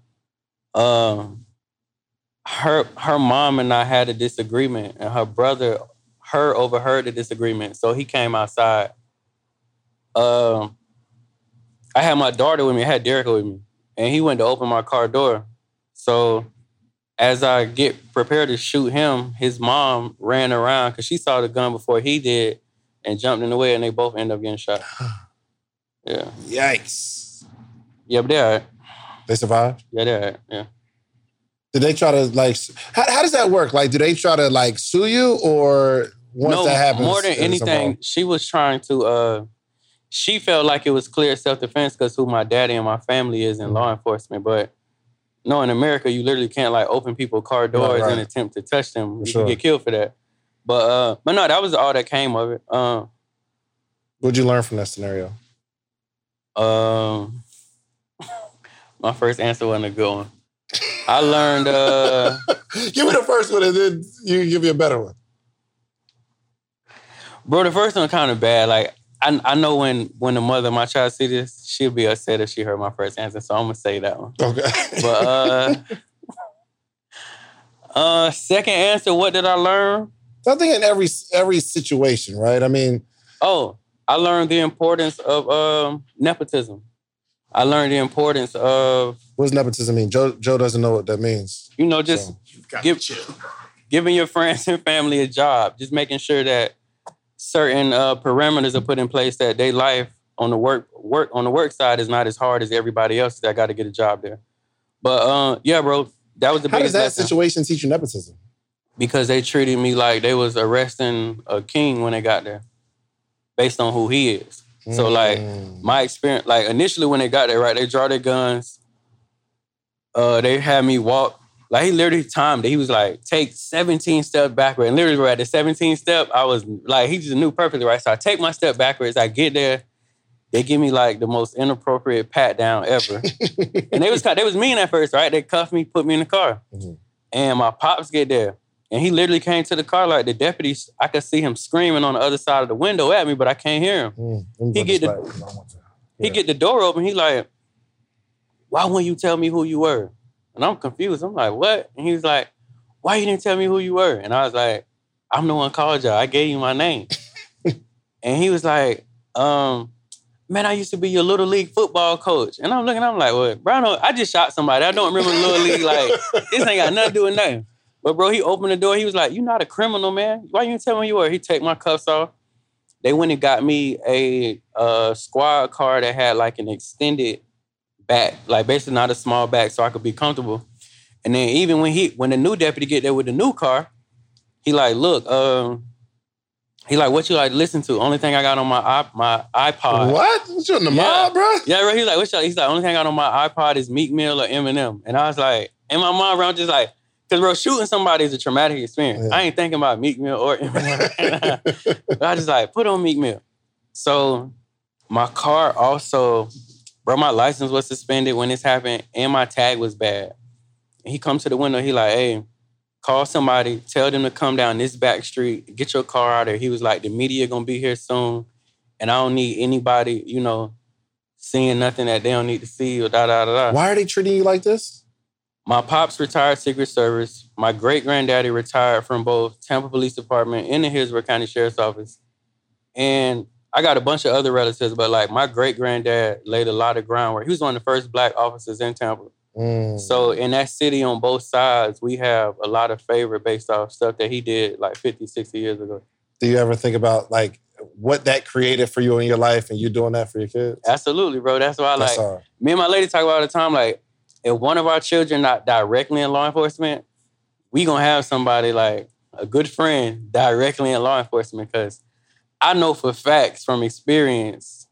Um, her her mom and I had a disagreement, and her brother, her overheard the disagreement, so he came outside. Um, I had my daughter with me. I had Derrick with me, and he went to open my car door. So as I get prepared to shoot him, his mom ran around because she saw the gun before he did and jumped in the way, and they both end up getting shot. Yeah, Yikes! yeah, but they're all right. They survived. Yeah, they're all right. Yeah. Did they try to like? How, how does that work? Like, do they try to like sue you, or once no, that happens, more than anything, she was trying to. uh She felt like it was clear self defense because who my daddy and my family is in Mm-hmm. law enforcement, but. No, in America, you literally can't like open people's car doors right. and attempt to touch them. you sure. can get killed for that. But uh, but no, that was all that came of it. Um, What'd you learn from that scenario? Um, my first answer wasn't a good one. I learned. Uh, give me the first one, and then you give me a better one. bro, the first one kind of bad. Like I, I know when when the mother of my child see this, she'll be upset if she heard my first answer. So I'm gonna say that one. Okay, But uh, uh, second answer, what did I learn? I think in every every situation, right? I mean, Oh, I learned the importance of um nepotism. I learned the importance of what does nepotism mean? Joe Joe doesn't know what that means. you know just So, give, giving your friends and family a job, just making sure that certain uh, parameters are put in place that their life on the work work on the work side is not as hard as everybody else that got to get a job there. But uh, yeah, bro, that was the how does biggest that lesson situation teach you nepotism? Because they treated me like they was arresting a king when they got there, based on who he is. So like Mm. my experience, like initially when they got there, right, they draw their guns. Uh, they had me walk. Like he literally timed it. He was like, take 17 steps backward. And literally right at the 17th step, I was like, he just knew perfectly, right? So I take my step backwards. I get there. They give me like the most inappropriate pat down ever. and they was they was mean at first, right? They cuffed me, put me in the car. Mhm. And my pops get there. And he literally came to the car like the deputy, I could see him screaming on the other side of the window at me, but I can't hear him. Mm, He get the- I He get the door open. He like, why wouldn't you tell me who you were? And I'm confused. I'm like, what? And he was like, why you didn't tell me who you were? And I was like, I'm the one called y'all. I gave you my name. and he was like, um, man, I used to be your little league football coach. And I'm looking, I'm like, well, bro, I, I just shot somebody. I don't remember little league. Like, this ain't got nothing to do with nothing. But bro, he opened the door. He was like, "You not a criminal, man. Why you tell me you were?" He take my cuffs off. They went and got me a uh, squad car that had like an extended back, like basically not a small back, so I could be comfortable. And then even when he, when the new deputy get there with the new car, he like, "Look, um, he like, what you like to listen to? Only thing I got on my my iPod. What? What you in the Yeah. mob, bro? Yeah, bro. He's like, what's your, he's like, only thing I got on my iPod is Meek Mill or Eminem. And I was like, in my mind, bro, I'm just like, because bro, shooting somebody is a traumatic experience. Yeah. I ain't thinking about Meek Mill or but I just like, put on Meek Mill. So my car also, bro, my license was suspended when this happened and my tag was bad. And he comes to the window, he like, hey, call somebody, tell them to come down this back street, get your car out of here. He was like, the media gonna be here soon. And I don't need anybody, you know, seeing nothing that they don't need to see or da da da da. Why are they treating you like this? My pops retired Secret Service. My great granddaddy retired from both Tampa Police Department and the Hillsborough County Sheriff's Office. And I got a bunch of other relatives, but like my great granddad laid a lot of groundwork. He was one of the first black officers in Tampa. Mm. So in that city on both sides, we have a lot of favor based off stuff that he did like 50, 60 years ago. do you ever think about like what that created for you in your life and you doing that for your kids? Absolutely, bro. That's why That's like hard. me and my lady talk about all the time. Like, if one of our children not directly in law enforcement, we gonna have somebody like a good friend directly in law enforcement. Because I know for facts from experience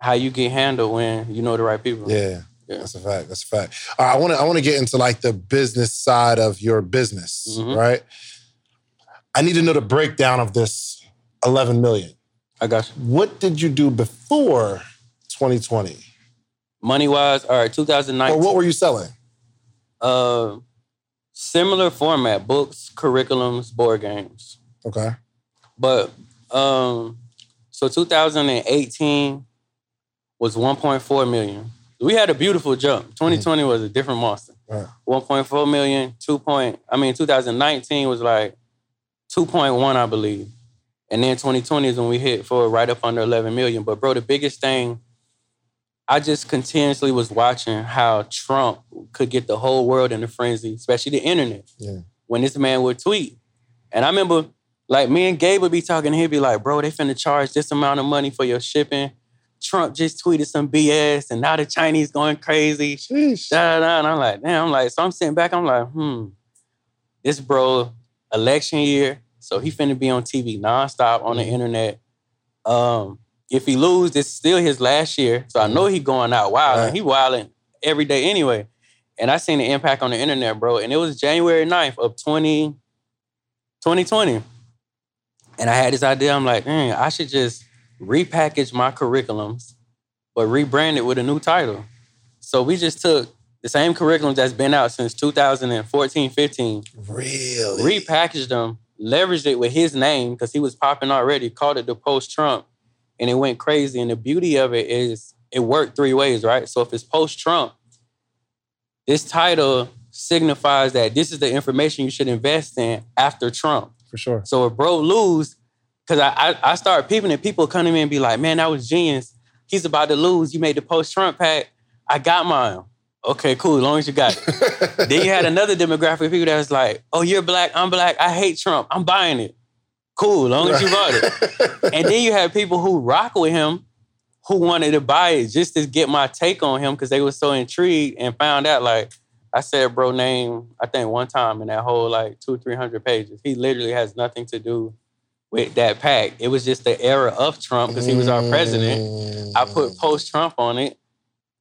how you get handled when you know the right people. Yeah. Yeah. That's a fact. That's a fact. All right, I want to I want to get into like the business side of your business, Mhm. right? I need to know the breakdown of this 11 million. I got you. What did you do before 2020? Money wise, all right, Or 2019. what were you selling? uh, similar format: books, curriculums, board games. Okay. But um, so 2018 was 1.4 million. We had a beautiful jump. 2020 was a different monster. Right. 1.4 million, 2 point, I mean, 2019 was like 2.1, I believe. And then 2020 is when we hit for right up under 11 million. But bro, the biggest thing, I just continuously was watching how Trump could get the whole world in a frenzy, especially the internet. Yeah. When this man would tweet. And I remember, like, me and Gabe would be talking, he'd be like, bro, they finna charge this amount of money for your shipping. Trump just tweeted some BS, and now the Chinese going crazy. Sheesh. Da, da. And I'm like, damn, I'm like, so I'm sitting back, I'm like, hmm, this bro, election year, so he finna be on TV nonstop on the internet. Um, if he lose, it's still his last year, so I know mm-hmm. he going out wild. Right. He wilding every day anyway. And I seen the impact on the internet, bro. And it was January 9th of 20, 2020. And I had this idea. I'm like, man, I should just repackage my curriculums, but rebrand it with a new title. So we just took the same curriculum that's been out since 2014, 15, Really? repackaged them, leveraged it with his name because he was popping already, called it the post Trump, and it went crazy. And the beauty of it is it worked three ways, right? So if it's post Trump, this title signifies that this is the information you should invest in after Trump. For sure. So if bro lose, because I, I I started peeping and people come to me and be like, man, that was genius. He's about to lose. You made the post Trump pack. I got mine. Okay, cool. As long as you got it. then you had another demographic of people that was like, oh, you're black, I'm black, I hate Trump. I'm buying it. Cool, long as you bought it. And then you had people who rock with him who wanted to buy it just to get my take on him because they were so intrigued and found out like I said bro name, I think one time in that whole like two, three hundred pages. He literally has nothing to do with that pack. It was just the era of Trump because he was our president. I put mm. post Trump on it,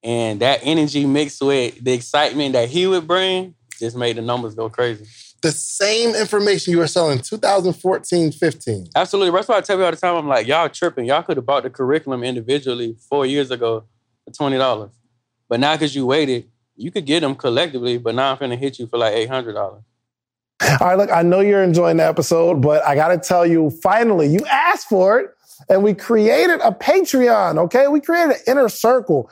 and that energy mixed with the excitement that he would bring just made the numbers go crazy. The same information you were selling 2014, 15. Absolutely. That's why I tell you all the time. I'm like, y'all tripping. Y'all could have bought the curriculum individually four years ago for twenty dollars, but now because you waited, you could get them collectively. But now I'm finna hit you for like eight hundred dollars. All right, look, I know you're enjoying the episode, but I got to tell you, finally, you asked for it, and we created a Patreon, okay? We created an inner circle.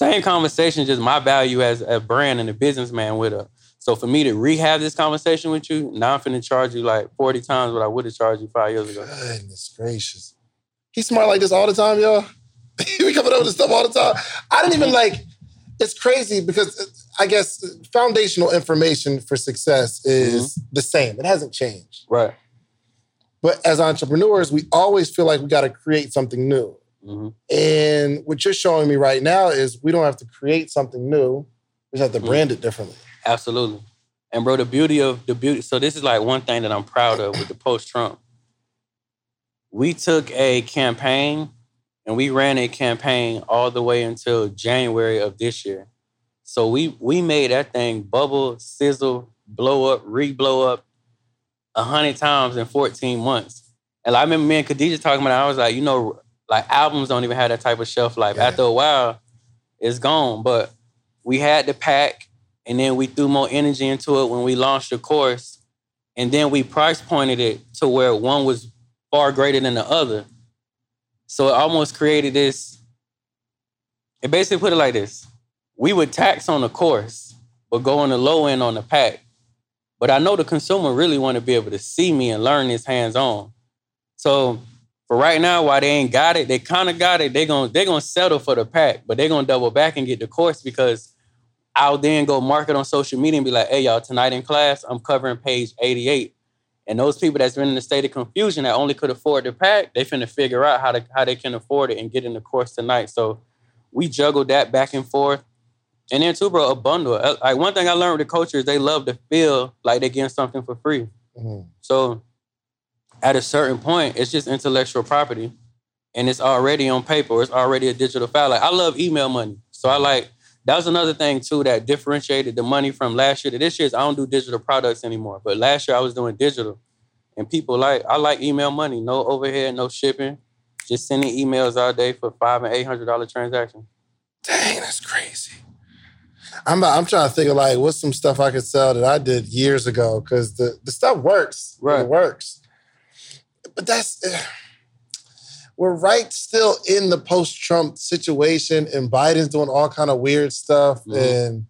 Same conversation, just my value as a brand and a businessman with her. So for me to rehab this conversation with you, now I'm finna charge you like 40 times what I would have charged you five years ago. Goodness gracious. He's smart like this all the time, y'all. we coming up with this stuff all the time. I didn't even like, it's crazy because I guess foundational information for success is mm-hmm. the same. It hasn't changed. Right. But as entrepreneurs, we always feel like we got to create something new. Mm-hmm. And what you're showing me right now is we don't have to create something new. We just have to mm-hmm. brand it differently. Absolutely. And bro, the beauty of the beauty. So this is like one thing that I'm proud of with the post Trump. We took a campaign and we ran a campaign all the way until January of this year. So we we made that thing bubble, sizzle, blow up, re-blow up a hundred times in 14 months. And I remember me and Khadija talking about it. I was like, you know, like albums don't even have that type of shelf life. Yeah. After a while, it's gone. But we had the pack, and then we threw more energy into it when we launched the course, and then we price pointed it to where one was far greater than the other. So it almost created this. It basically put it like this: we would tax on the course, but go on the low end on the pack. But I know the consumer really want to be able to see me and learn this hands on. So but right now, while they ain't got it, they kind of got it. They going they gonna settle for the pack, but they gonna double back and get the course because I'll then go market on social media and be like, "Hey, y'all, tonight in class, I'm covering page 88." And those people that's been in a state of confusion that only could afford the pack, they finna figure out how to how they can afford it and get in the course tonight. So we juggled that back and forth. And then too, bro, a bundle. Uh, like one thing I learned with the coaches, they love to feel like they're getting something for free. Mm-hmm. So at a certain point, it's just intellectual property and it's already on paper. It's already a digital file. Like I love email money. So I like that was another thing too that differentiated the money from last year to this year is I don't do digital products anymore. But last year I was doing digital. And people like I like email money. No overhead, no shipping. Just sending emails all day for five and eight hundred dollar transactions. Dang, that's crazy. I'm I'm trying to think of like what's some stuff I could sell that I did years ago because the, the stuff works. Right. It works but that's uh, we're right still in the post-Trump situation, and Biden's doing all kind of weird stuff, mm-hmm. and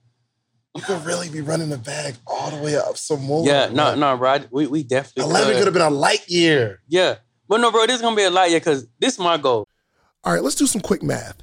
you could really be running the bag all the way up some more. Yeah, no, no, bro. We we definitely eleven could have been a light year. Yeah, but no, bro, this is gonna be a light year because this is my goal. All right, let's do some quick math.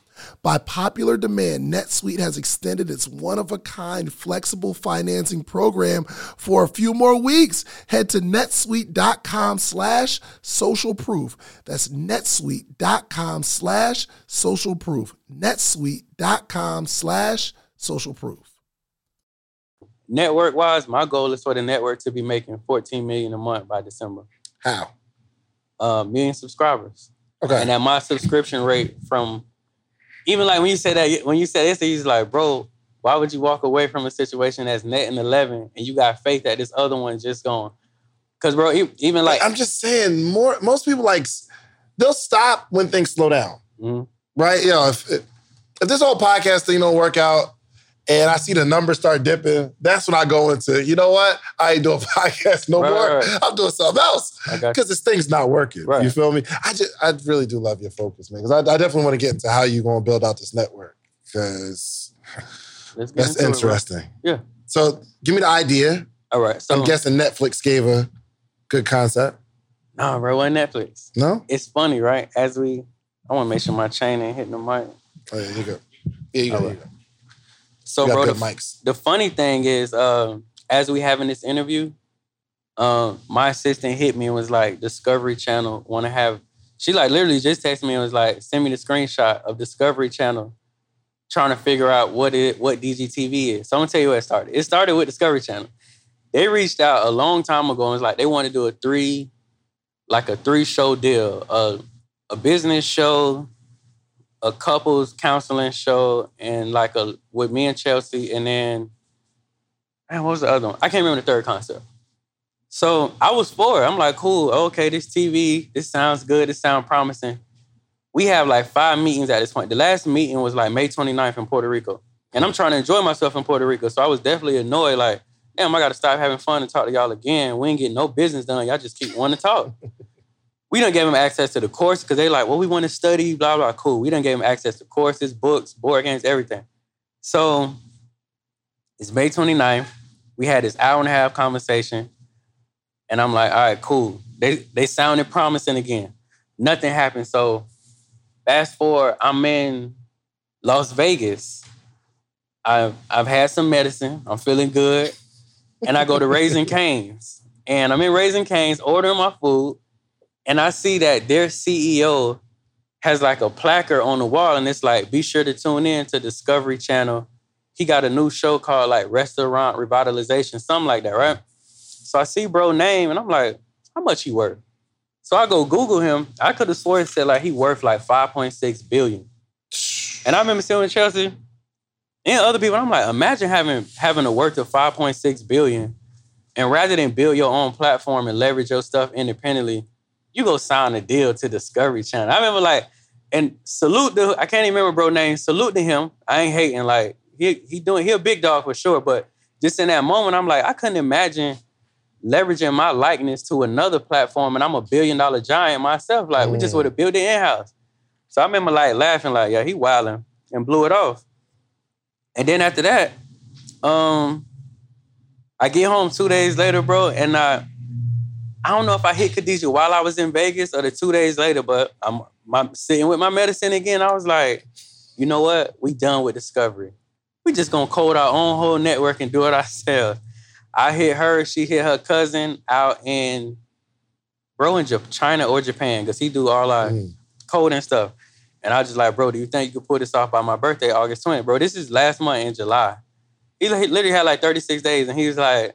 By popular demand, NetSuite has extended its one of a kind flexible financing program for a few more weeks. Head to netsuite.com slash social proof. That's netsuite.com slash social proof. netsuite.com slash social proof. Network wise, my goal is for the network to be making 14 million a month by December. How? Uh, million subscribers. Okay. And at my subscription rate from even like when you said that when you said this, he's like, bro, why would you walk away from a situation that's net in 11 and you got faith that this other one's just going? Because bro, even like I'm just saying, more most people like they'll stop when things slow down, Mhm. right? You know, if if this whole podcast thing don't work out, and I see the numbers start dipping, that's when I go into, you know what? I ain't doing podcast no Right, more. right. I'm doing something else I got you. because this thing's not working. Right. You feel me? I just, I really do love your focus, man. Because I, I definitely want to get into how you're going to build out this network because that's into it, interesting. Yeah. So give me the idea. All right. So I'm guessing Netflix gave a good concept. nah, bro, on Netflix. No? It's funny, right? As we I want to make sure my chain ain't hitting the mic. Oh, yeah, you go. Yeah, you go. All you right. go. So, bro, the, mics. the funny thing is, uh, as we having this interview, um, my assistant hit me and was like, Discovery Channel want to have. She like literally just texted me and was like, send me the screenshot of Discovery Channel, trying to figure out what it what DGTV is. So I'm gonna tell you where it started. It started with Discovery Channel. They reached out a long time ago and was like, they want to do a three, like a three show deal, a a business show, a couples counseling show and like a with me and Chelsea, and then man, what was the other one? I can't remember the third concept. So I was for it. I'm like, cool, okay, this TV, this sounds good, this sounds promising. We have like five meetings at this point. The last meeting was like May 29th in Puerto Rico. And I'm trying to enjoy myself in Puerto Rico. So I was definitely annoyed, like, damn, I gotta stop having fun and talk to y'all again. We ain't getting no business done. Y'all just keep wanting to talk. We don't gave them access to the course because they like, well, we want to study, blah, blah, cool. We don't gave them access to courses, books, board games, everything. So it's May 29th. We had this hour and a half conversation. And I'm like, all right, cool. They they sounded promising again. Nothing happened. So fast forward, I'm in Las Vegas. I've I've had some medicine. I'm feeling good. And I go to Raising Canes. And I'm in Raising Canes ordering my food. And I see that their CEO has like a placard on the wall, and it's like, be sure to tune in to Discovery Channel. He got a new show called like Restaurant Revitalization, something like that, right? So I see bro name, and I'm like, how much he worth? So I go Google him. I could have swore it said like he worth like 5.6 billion. And I remember seeing Chelsea and other people. I'm like, imagine having having a worth of 5.6 billion, and rather than build your own platform and leverage your stuff independently, you go sign a deal to Discovery Channel. I remember like, and salute the I can't even remember bro name. Salute to him. I ain't hating. Like he he doing he a big dog for sure. But just in that moment, I'm like, I couldn't imagine leveraging my likeness to another platform, and I'm a billion dollar giant myself. Like we just Mm. would have built it in house. So I remember like laughing, like, yeah, he wilding and blew it off. And then after that, um, I get home two days later, bro, and I I don't know if I hit Khadijah while I was in Vegas or the two days later, but I'm my, sitting with my medicine again. I was like, you know what? We done with Discovery. We just gonna code our own whole network and do it ourselves. I hit her, she hit her cousin out in bro in China or Japan, because he do all our Mm. code and stuff. And I was just like, bro, do you think you could pull this off by my birthday, August 20th? Bro, this is last month in July. He he literally had like 36 days, and he was like,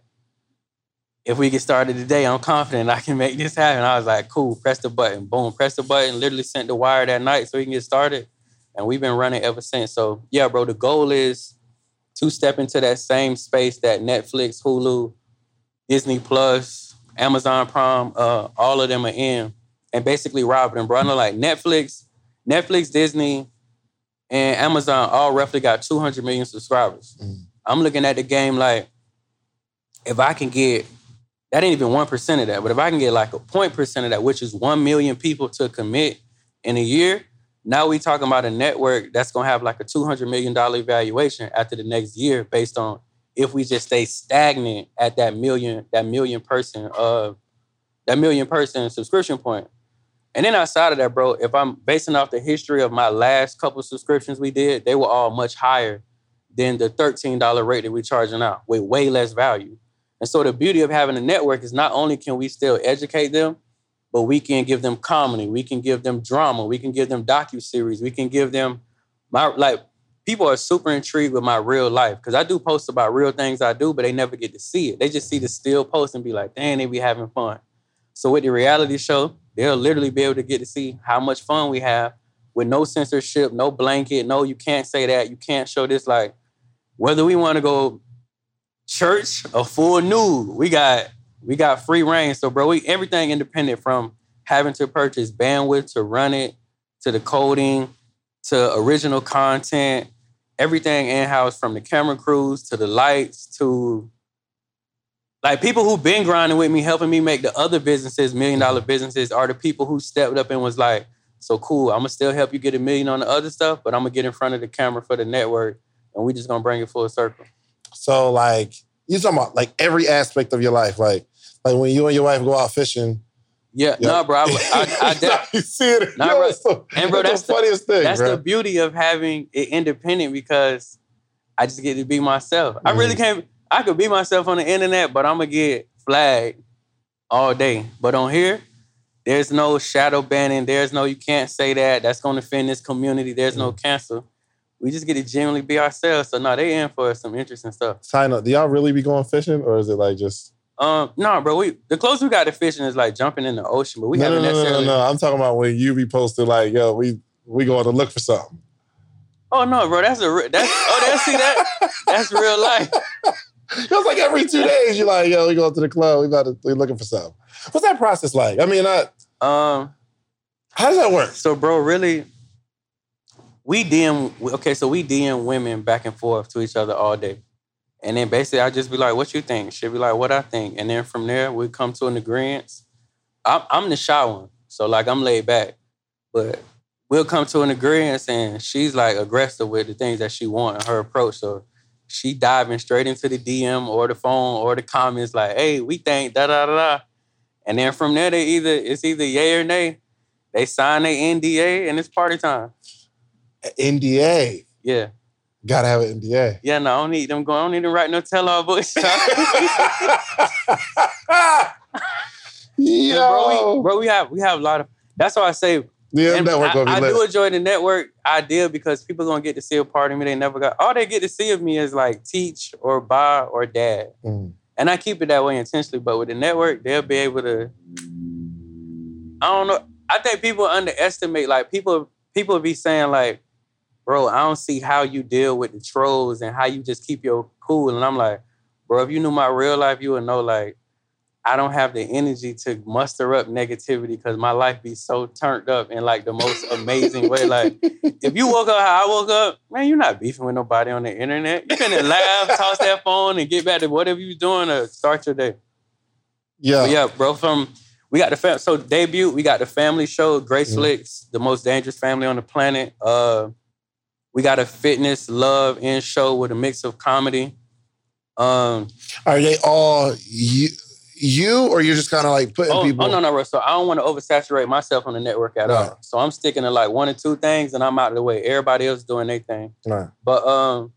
if we get started today, I'm confident I can make this happen. I was like, cool, press the button. Boom, press the button, literally sent the wire that night so we can get started. And we've been running ever since. So yeah, bro, the goal is to step into that same space that Netflix, Hulu, Disney Plus, Amazon Prime, uh, all of them are in. And basically rob them, bro. I know like Netflix, Netflix, Disney, and Amazon all roughly got 200 million subscribers. Mm. I'm looking at the game like, if I can get, that ain't even 1% of that, but if I can get like a point percent of that, which is 1 million people to commit in a year, now we talking about a network that's gonna have like a $200 million valuation after the next year based on if we just stay stagnant at that million, that million person, uh, that million person subscription point. And then outside of that, bro, if I'm basing off the history of my last couple subscriptions we did, they were all much higher than the $13 rate that we're charging out with way less value. And so the beauty of having a network is not only can we still educate them, but we can give them comedy, we can give them drama, we can give them docu series, we can give them my like people are super intrigued with my real life because I do post about real things I do, but they never get to see it. They just see the still post and be like, "Dang, they be having fun." So with the reality show, they'll literally be able to get to see how much fun we have with no censorship, no blanket, no you can't say that, you can't show this. Like whether we want to go church a full nude, we got we got free reign. So bro, we everything independent from having to purchase bandwidth to run it, to the coding, to original content, everything in-house from the camera crews to the lights to like people who've been grinding with me, helping me make the other businesses, million dollar businesses, are the people who stepped up and was like, so cool, I'm gonna still help you get a million on the other stuff, but I'm gonna get in front of the camera for the network and we just gonna bring it full circle. So like you talking about like every aspect of your life, like like when you and your wife go out fishing. Yeah, yeah. no, bro. I, I, I de- you see it, nah, yo, bro. So, and bro, that's, the funniest thing. That's bro. the beauty of having it independent because I just get to be myself. Mm-hmm. I really can't. I could be myself on the internet, but I'm gonna get flagged all day. But on here, there's no shadow banning. There's no you can't say that. That's gonna offend this community. There's mm-hmm. no cancel. We just get to genuinely be ourselves. So now they in for some interesting stuff. Sign up. Do y'all really be going fishing, or is it like just? Um, no, bro. We the closest we got to fishing is like jumping in the ocean, but we no, haven't no, no, necessarily. No, no, no. I'm talking about when you be posted like, yo, we we going to look for something. Oh no, bro. That's a that's oh, that's see that that's real life. It was like every two days you're like, yo, we going to the club. We about to we looking for something. What's that process like? I mean, I um, how does that work? So, bro, really, we DM okay, so we DM women back and forth to each other all day. And then basically I just be like, what you think? She'll be like, what I think. And then from there, we come to an agreement. I'm, I'm the shy one. So like I'm laid back. But we'll come to an agreement and she's like aggressive with the things that she want wants, her approach. So she diving straight into the DM or the phone or the comments like, hey, we think da da da da. And then from there, they either it's either yay or nay. They sign their NDA and it's party time. NDA. Yeah. Gotta have an NDA. Yeah, no, I don't need them going. I don't need to write no tell-all books. Yo. bro, we, bro, we have we have a lot of. That's why I say. Yeah, network I, I do enjoy the network idea because people gonna get to see a part of me they never got. All they get to see of me is like teach or buy or dad, mm. and I keep it that way intentionally. But with the network, they'll be able to. I don't know. I think people underestimate. Like people, people be saying like, "Bro, I don't see how you deal with the trolls and how you just keep your cool." And I'm like, "Bro, if you knew my real life, you would know like." I don't have the energy to muster up negativity because my life be so turned up in like the most amazing way. Like, if you woke up how I woke up, man, you're not beefing with nobody on the internet. You can laugh, toss that phone, and get back to whatever you're doing to start your day. Yeah, but yeah, bro. From we got the fam- so debut. We got the family show, Grace mm-hmm. Flicks, the most dangerous family on the planet. Uh, we got a fitness, love, and show with a mix of comedy. Um, are they all you? you or you're just kind of like putting oh, people? Oh no, no, bro. So I don't want to oversaturate myself on the network at right. all. So I'm sticking to like one or two things, and I'm out of the way. Everybody else doing their thing. Right. But um,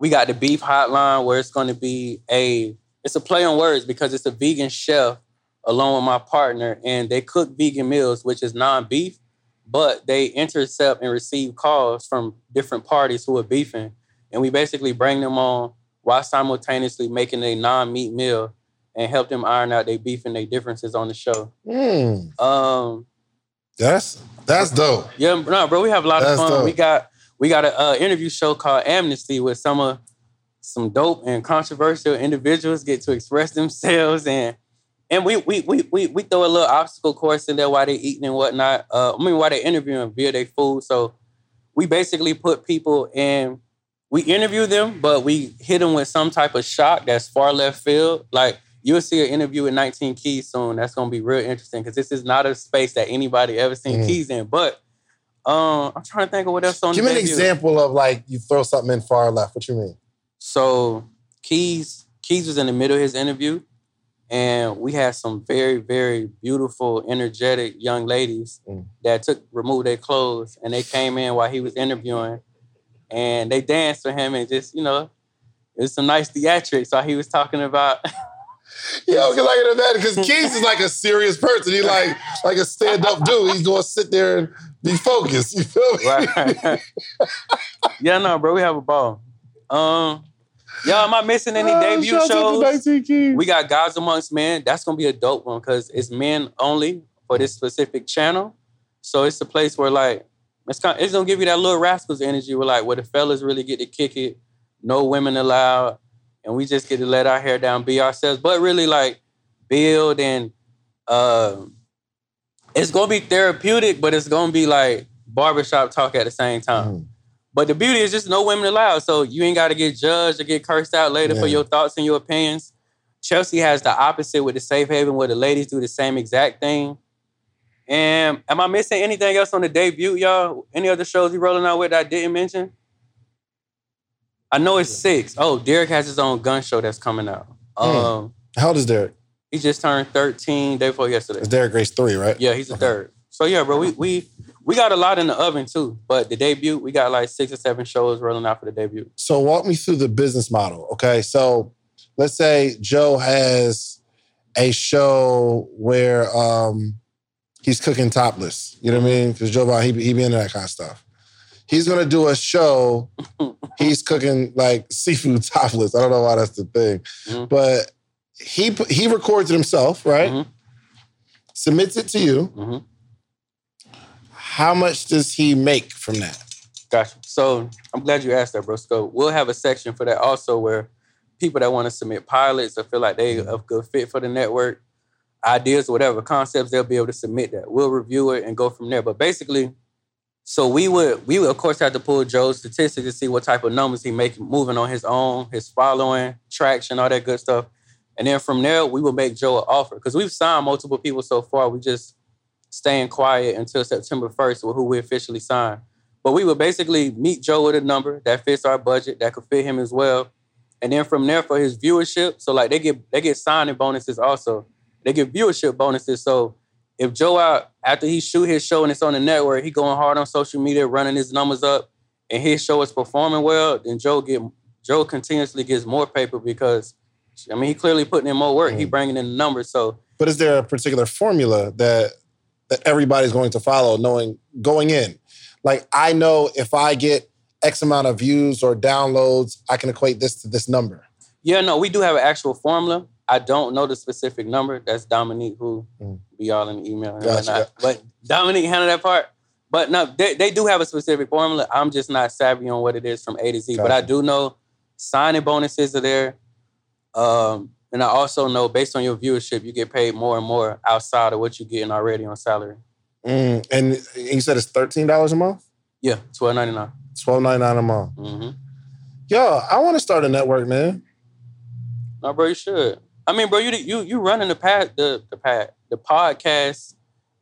we got the beef hotline where it's going to be a it's a play on words because it's a vegan chef along with my partner, and they cook vegan meals, which is non-beef, but they intercept and receive calls from different parties who are beefing, and we basically bring them on while simultaneously making a non-meat meal and help them iron out their beef and their differences on the show. Mm. Um, that's that's dope. Yeah, no, bro, we have a lot that's of fun. Dope. We got we got an uh, interview show called Amnesty with some of some dope and controversial individuals get to express themselves and and we we we we, we throw a little obstacle course in there while they're eating and whatnot. Uh, I mean, while they're interviewing via their food. So we basically put people in. We interview them, but we hit them with some type of shock that's far left field. Like you'll see an interview with 19 Keys soon. That's gonna be real interesting because this is not a space that anybody ever seen mm. Keys in. But um, I'm trying to think of what else on. The show. Give me an example of like you throw something in far left. What you mean? So Keys Keys was in the middle of his interview, and we had some very, very beautiful, energetic young ladies Mm. that took removed their clothes and they came in while he was interviewing, and they danced for him and just you know, it was some nice theatrics. So he was talking about. Yo, cause I can imagine because Keys is like a serious person. He like like a stand-up dude. He's gonna sit there and be focused. You feel me? Right. yeah, no, bro, we have a ball. Um, y'all, am I missing any Oh, debut shout out to shows? 19 Keys. We got Gods Amongst Men. That's gonna be a dope one because it's men only for this specific channel. So it's a place where like it's kind it's gonna give you that little rascals energy where like where the fellas really get to kick it, no women allowed, and we just get to let our hair down, be ourselves, but really like build and uh, it's gonna be therapeutic, but it's gonna be like barbershop talk at the same time. Mhm. But the beauty is just no women allowed. So you ain't got to get judged or get cursed out later for your thoughts and your opinions. Chelsea has the opposite with the safe haven where the ladies do the same exact thing. And am I missing anything else on the debut, y'all? Any other shows you rolling out with that I didn't mention? I know it's six. Oh, Derrick has his own gun show that's coming out. Hmm. Um, How old is Derrick? he just turned 13 day before yesterday. It's Derrick Grace three, right? Yeah, he's a Okay. third. So yeah, bro, we we we got a lot in the oven too. But the debut, we got like six or seven shows rolling out for the debut. So walk me through the business model. Okay, so let's say Joe has a show where um, he's cooking topless. You know what I mean? Because Joe Biden, he, he be into that kind of stuff. He's gonna do a show. he's cooking like seafood topless. I don't know why that's the thing, Mhm. but he he records it himself, right? Mhm. Submits it to you. Mhm. How much does he make from that? Gotcha. So I'm glad you asked that, bro. So we'll have a section for that also where people that want to submit pilots or feel like they mm-hmm. a good fit for the network, ideas, whatever concepts, they'll be able to submit that. We'll review it and go from there. But basically, so we would we would of course have to pull Joe's statistics to see what type of numbers he making moving on his own, his following, traction, all that good stuff. And then from there, we will make Joe an offer. Because we've signed multiple people so far. We just staying quiet until September 1st with who we officially sign. But we would basically meet Joe with a number that fits our budget, that could fit him as well. And then from there for his viewership, so like they get they get signing bonuses also. They get viewership bonuses. So if Joe out after he shoot his show and it's on the network, he going hard on social media, running his numbers up, and his show is performing well, then Joe get Joe continuously gets more paper because I mean he clearly putting in more work. He Mm. bringing in the numbers. So But is there a particular formula that that everybody's going to follow, knowing going in? Like I know if I get X amount of views or downloads, I can equate this to this number. Yeah, no, we do have an actual formula. I don't know the specific number. That's Dominique who Mm. be all in the email and Gotcha. whatnot. But Dominique handle that part. But no, they, they do have a specific formula. I'm just not savvy on what it is from A to Z. But I do know signing bonuses are there. Um, and I also know based on your viewership, you get paid more and more outside of what you're getting already on salary. Mm, and you said it's thirteen dollars a month, Yeah, twelve ninety nine. twelve ninety nine a month. Mm-hmm. Yo, I want to start a network, man. No, bro, you should. I mean, bro, you you you running the pad the the pad the podcast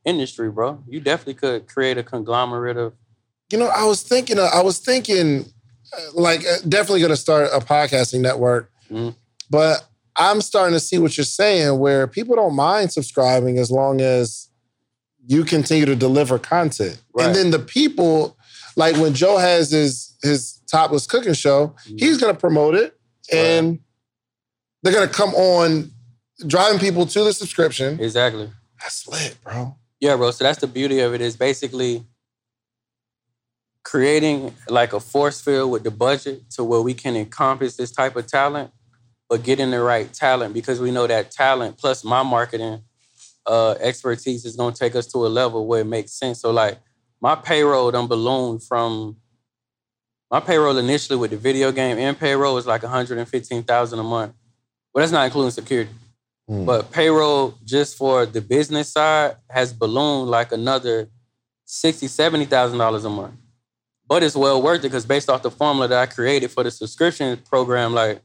industry, bro. You definitely could create a conglomerate of. You know, I was thinking, I was thinking, uh, like, uh, definitely going to start a podcasting network, Mhm. but I'm starting to see what you're saying, where people don't mind subscribing as long as you continue to deliver content, Right. and then the people, like when Joe has his his topless cooking show, Mhm. he's going to promote it, and they're going to come on, driving people to the subscription. Exactly. That's lit, bro. Yeah, bro. So that's the beauty of it is basically creating like a force field with the budget to where we can encompass this type of talent, but getting the right talent because we know that talent plus my marketing uh, expertise is going to take us to a level where it makes sense. So like my payroll done ballooned from my payroll initially with the video game and payroll was like 115,000 a month. Well, that's not including security. Hmm. But payroll just for the business side has ballooned like another sixty, seventy thousand dollars a month. But it's well worth it because based off the formula that I created for the subscription program, like,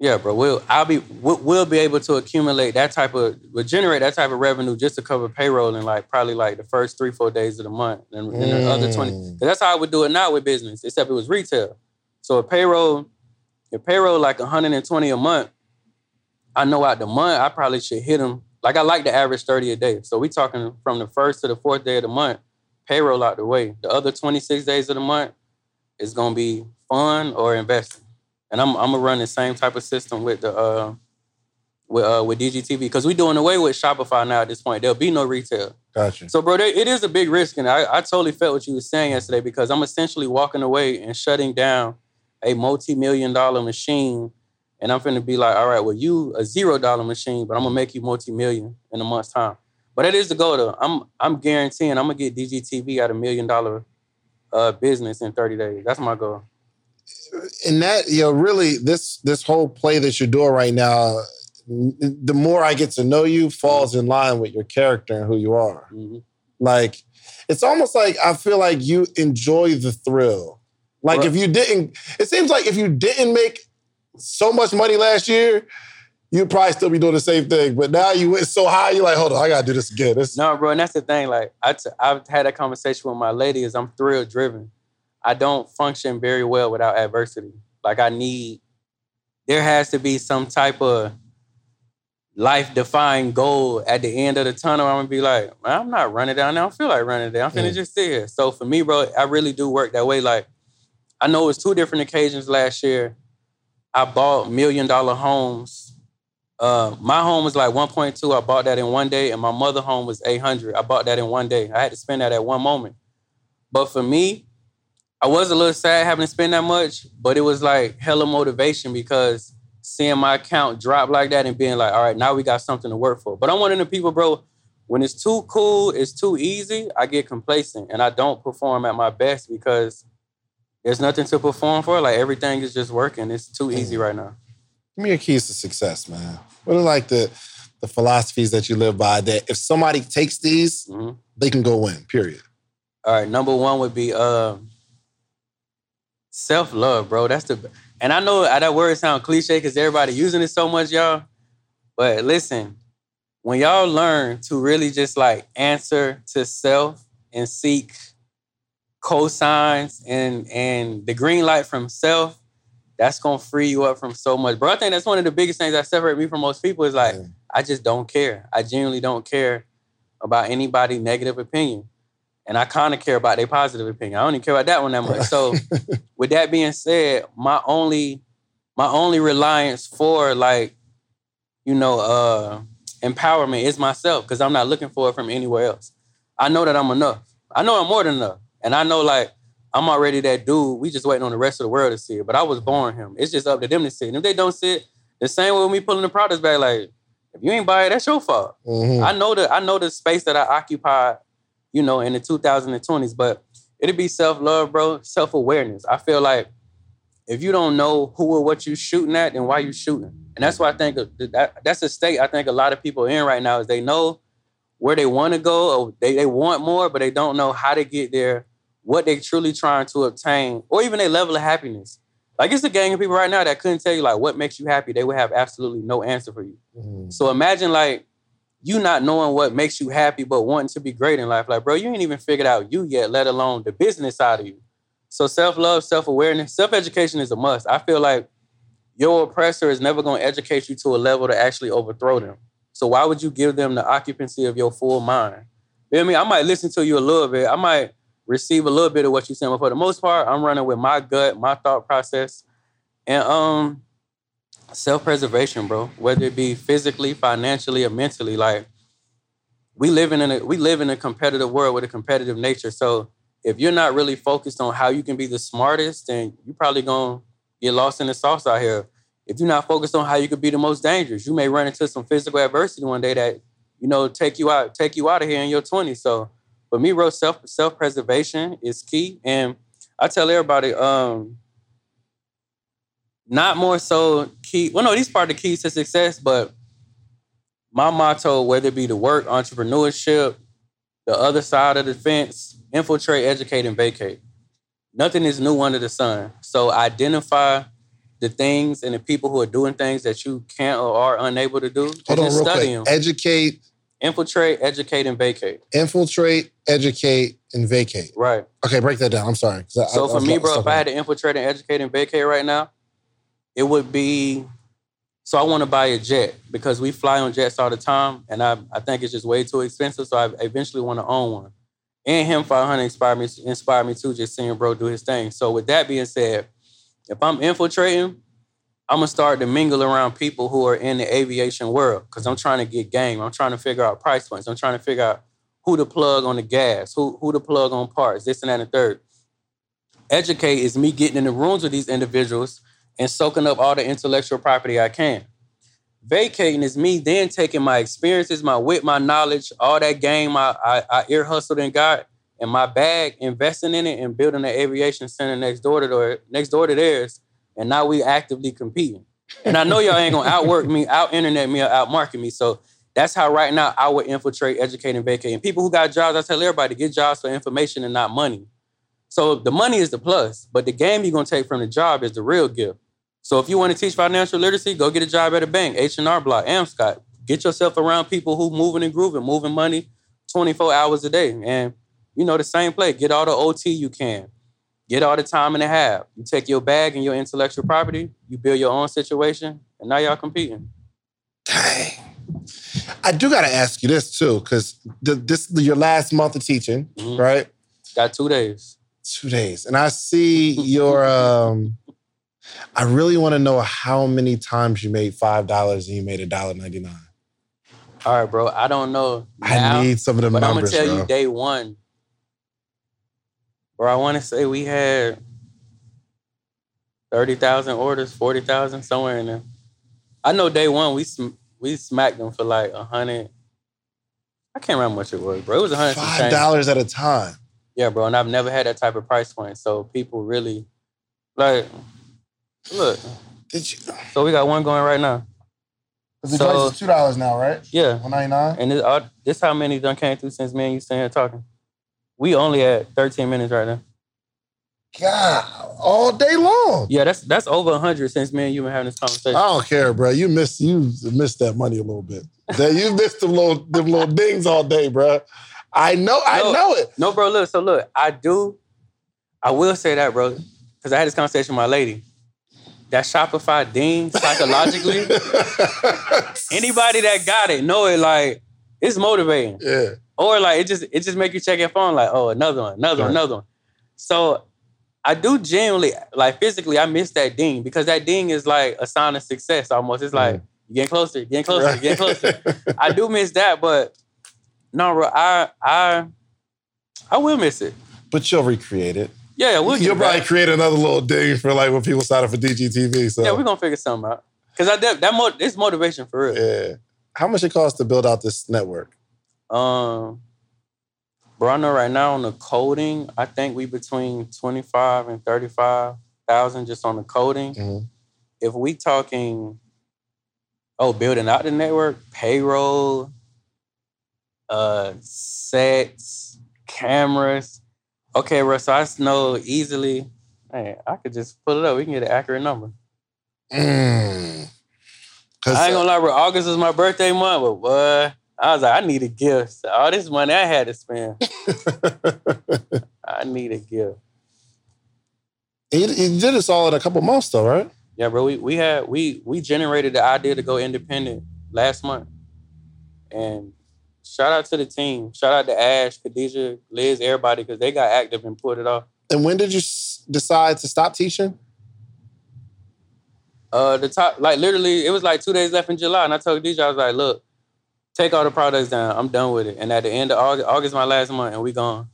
yeah, bro, we'll I'll be we'll, we'll be able to accumulate that type of we'll generate that type of revenue just to cover payroll in like probably like the first three, four days of the month. And, and the other 20. Mm. that's how I would do it now with business, except it was retail. So a payroll, your payroll like 120 a month, I know out the month I probably should hit them. Like I like the average 30 a day. So we talking from the first to the fourth day of the month, payroll out the way. The other 26 days of the month is gonna be fun or investing. And I'm I'm gonna run the same type of system with the uh with uh with DGTV because we're doing away with Shopify now at this point. There'll be no retail. Gotcha. So, bro, it is a big risk, and I, I totally felt what you were saying yesterday because I'm essentially walking away and shutting down a multi-million dollar machine, and I'm finna be like, all right, well, you a zero dollar machine, but I'm gonna make you multi-million in a month's time. But that is the goal, though. I'm I'm guaranteeing I'm gonna get DGTV at a million dollar uh, business in 30 days. That's my goal. And that you know really this this whole play that you're doing right now the more i get to know you falls in line with your character and who you are Mhm. like it's almost like i feel like you enjoy the thrill like Right. if you didn't it seems like if you didn't make so much money last year you'd probably still be doing the same thing but now you went so high you're like hold on i gotta do this again this, No, bro, and that's the thing. Like I t- I've had a conversation with my lady. Is I'm thrill driven. I don't function very well without adversity. Like I need. There has to be some type of life defying goal at the end of the tunnel. I'm gonna be like, I'm not running down there. I don't feel like running there. I'm finna Mm. just sit here. So for me, bro, I really do work that way. Like I know it was two different occasions last year. I bought million dollar homes uh, my home was like 1.2. I bought that in one day, and my mother home was 800. I bought that in one day. I had to spend that at one moment. But for me, I was a little sad having to spend that much, but it was like hella motivation because seeing my account drop like that and being like, all right, now we got something to work for. But I'm one of the people, bro, when it's too cool, it's too easy, I get complacent and I don't perform at my best because there's nothing to perform for. Like everything is just working. It's too easy right now. give me your keys to success man what are like the the philosophies that you live by that if somebody takes these Mhm. they can go win period All right, number one would be um, self love, bro. That's the, and I know uh, that word sound cliche because everybody using it so much, y'all. But listen, when y'all learn to really just like answer to self and seek cosigns and and the green light from self, that's gonna free you up from so much, bro. I think that's one of the biggest things that separate me from most people is like Yeah. I just don't care. I genuinely don't care about anybody' negative opinion. And I kind of care about their positive opinion. I don't even care about that one that much. So with that being said, my only my only reliance for like, you know, uh empowerment is myself because I'm not looking for it from anywhere else. I know that I'm enough. I know I'm more than enough. And I know like I'm already that dude. We just waiting on the rest of the world to see it. But I was born him. It's just up to them to see it. And if they don't see it, the same way with me pulling the products back, like, if you ain't buy it, that's your fault. Mhm. I know the I know the space that I occupied, you know, in the 2020s, but it'd be self-love, bro, self-awareness. I feel like if you don't know who or what you're shooting at, then why you shooting? And that's why I think that that's a state I think a lot of people in right now is they know where they want to go or they, they want more, but they don't know how to get there, what they're truly trying to obtain, or even their level of happiness. Like it's a gang of people right now that couldn't tell you like what makes you happy. They would have absolutely no answer for you. Mhm. So imagine like you not knowing what makes you happy, but wanting to be great in life. Like, bro, you ain't even figured out you yet, let alone the business side of you. So self-love, self-awareness, self-education is a must. I feel like your oppressor is never going to educate you to a level to actually overthrow them. So why would you give them the occupancy of your full mind? You know I mean? I might listen to you a little bit. I might receive a little bit of what you're saying, but for the most part, I'm running with my gut, my thought process, and um, self-preservation, bro. Whether it be physically, financially, or mentally, like we live in a we live in a competitive world with a competitive nature. So if you're not really focused on how you can be the smartest, then you're probably gonna get lost in the sauce out here. If you're not focused on how you could be the most dangerous, you may run into some physical adversity one day that you know take you out take you out of here in your 20s. So for me, bro, self self preservation is key, and I tell everybody, um, not more so key. Well, no, these part of the keys to success, but my motto, whether it be the work, entrepreneurship, the other side of the fence, infiltrate, educate, and vacate. Nothing is new under the sun. So identify the things and the people who are doing things that you can't or are unable to do. and Hold on, real study quick. them. Educate, Infiltrate, educate, and vacate. infiltrate, educate, and vacate. Right. Okay, break that down. I'm sorry. I- So I- for I'm me, bro, if I had to infiltrate and educate and vacate right now, it would be So I want to buy a jet because we fly on jets all the time, and I, I think it's just way too expensive. So I eventually want to own one. And him 500 inspired me inspired me too, just seeing bro do his thing. So with that being said, if I'm infiltrating, I'm gonna start to mingle around people who are in the aviation world because I'm trying to get game. I'm trying to figure out price points. I'm trying to figure out who to plug on the gas, who who to plug on parts, this and that and the third. Educate is me getting in the rooms with these individuals and soaking up all the intellectual property I can. Vacating is me then taking my experiences, my wit, my knowledge, all that game I, I, I ear hustled and got in my bag, investing in it and building an aviation center next door to next door to theirs and now we actively competing. And I know y'all ain't gonna outwork me, out internet me, or outmarket me. So that's how right now I would infiltrate, educate, and vacate. And people who got jobs, I tell everybody to get jobs for information and not money. So the money is the plus, but the game you're gonna take from the job is the real gift. So if you want to teach financial literacy, go get a job at a bank, H&R Block, Amscot. Get yourself around people who moving and grooving, moving money 24 hours a day. And you know, the same play. Get all the OT you can get all the time and a half. You take your bag and your intellectual property, you build your own situation, and now y'all competing. Dang. I do got to ask you this too, because this your last month of teaching, mm-hmm. right? Got two days. Two days, and I see your. um I really want to know how many times you made five dollars and you made a dollar ninety nine. All right, bro. I don't know. Now, I need some of the but numbers. I'm gonna tell bro. you, day one, or I want to say we had 30,000 orders, 40,000, somewhere in there. I know day one we sm- we smacked them for like a hundred. I can't remember how much it was, bro. It was a hundred. Five dollars at a time. Yeah, bro, and I've never had that type of price point. So people really like look. Did you? So we got one going right now. The so, price is two dollars now, right? Yeah, one ninety nine. And this, uh, this how many done came through since me and you sitting here talking. We only at 13 minutes right now. God, all day long. Yeah, that's that's over 100 since me and you been having this conversation. I don't care, bro. You missed you missed that money a little bit. That you missed them little them little dings all day, bro. I know, I know it. No, bro. Look, so look, I do. I will say that, bro, because I had this conversation with my lady. That Shopify ding psychologically, anybody that got it know it like it's motivating. Yeah. Or like it just it just make you check your phone like, oh, another one, another one, another one. So I do genuinely like physically I miss that ding because that ding is like a sign of success almost. It's like mm. you're getting closer, getting closer, right. getting closer. I do miss that, but no, bro, I I I will miss it. But you'll recreate it. Yeah, we'll You'll probably create another little ding for like when people sign up for DGTV. So yeah, we're gonna figure something out. Cause I that, that mo- it's motivation for real. Yeah. How much it costs to build out this network? Um, bro, I know right now on the coding, I think we between twenty five and thirty five thousand just on the coding. Mm-hmm. If we talking, oh, building out the network, payroll, uh, sets, cameras. Okay, Russ, so I know easily. Hey, I could just pull it up. We can get an accurate number. Mm. I ain't gonna lie, bro. August is my birthday month, but what? I was like, I need a gift. All this money I had to spend. I need a gift. He did this all in a couple months though, right? Yeah, bro. We we had we we generated the idea to go independent last month. And shout out to the team. Shout out to Ash, Khadijah, Liz, everybody, because they got active and pulled it off. And when did you decide to stop teaching? Uh, the top, like literally, it was like two days left in July, and I told DJ, I was like, "Look, take all the products down. I'm done with it. And at the end of August, August my last month, and we gone.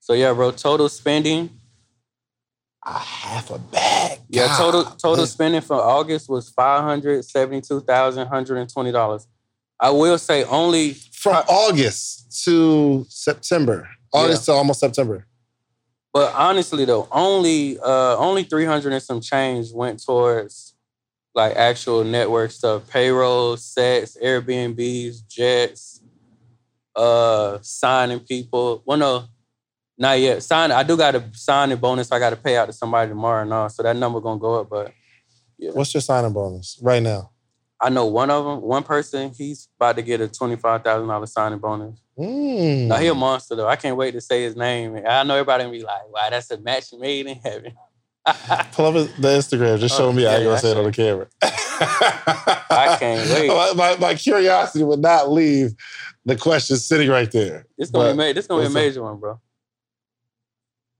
So yeah, bro, total spending. A half a bag. Yeah, God. total total spending for August was five hundred seventy two thousand hundred and twenty dollars. I will say only from August to September, August yeah. to almost September. But honestly, though, only uh only three hundred and some change went towards like actual network stuff, payroll, sets, Airbnbs, jets, uh, signing people. Well, no, not yet. Sign. I do got a signing bonus. I got to pay out to somebody tomorrow and all, so that number gonna go up. But yeah. What's your signing bonus right now? I know one of them. One person, he's about to get a twenty five thousand dollars signing bonus. Mm. Now he a monster though. I can't wait to say his name. I know everybody be like, "Wow, that's a match made in heaven." Pull up the Instagram. Just show Oh, me. I yeah, ain't gonna say it on the camera. I can't wait. My, my, my curiosity would not leave the question sitting right there. It's gonna But- be ma- this gonna be a major one, bro.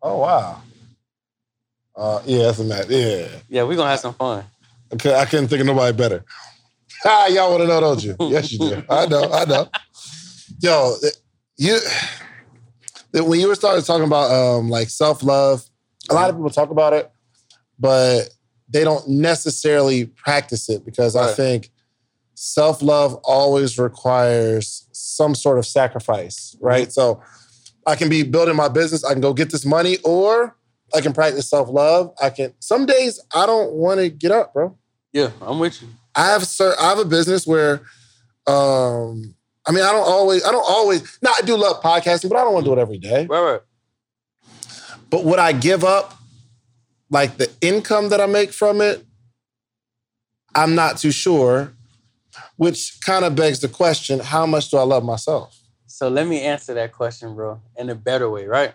Oh wow. Uh, yeah, that's a match. Yeah, Yeah, we gonna have some fun. I couldn't think of nobody better. Ah, y'all want to know, don't you? Yes, you do. I know. I know. Yo, you when you were started talking about um, like self love, a lot of people talk about it, but they don't necessarily practice it because I think self love always requires some sort of sacrifice, right? So I can be building my business, I can go get this money, or I can practice self love. I can. Some days I don't want to get up, bro. Yeah, I'm with you. I have cer- I have a business where, um, I mean, I don't always, I don't always. Now I do love podcasting, but I don't want to do it every day. Right, right. But would I give up like the income that I make from it? I'm not too sure. Which kind of begs the question: How much do I love myself? So let me answer that question, bro, in a better way, right?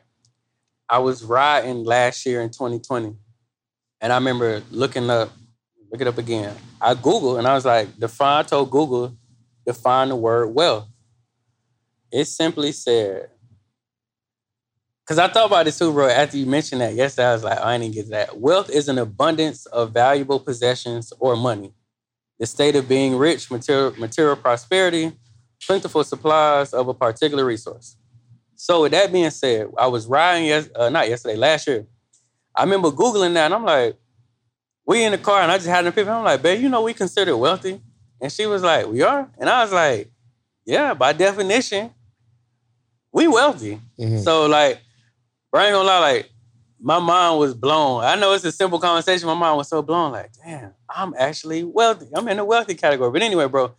I was riding last year in 2020, and I remember looking up, look it up again. I Googled and I was like, define, I told Google, define the word wealth. It simply said, because I thought about it too, bro. After you mentioned that yesterday, I was like, I didn't get that. Wealth is an abundance of valuable possessions or money. The state of being rich, material, material prosperity, plentiful supplies of a particular resource. So with that being said, I was riding yes, uh, not yesterday, last year. I remember googling that, and I'm like, we in the car, and I just had an epiphany. I'm like, babe, you know we considered wealthy, and she was like, we are, and I was like, yeah, by definition, we wealthy. Mhm. So like, bro, I ain't gonna lie, like my mind was blown. I know it's a simple conversation. My mind was so blown, like, damn, I'm actually wealthy. I'm in the wealthy category. But anyway, bro,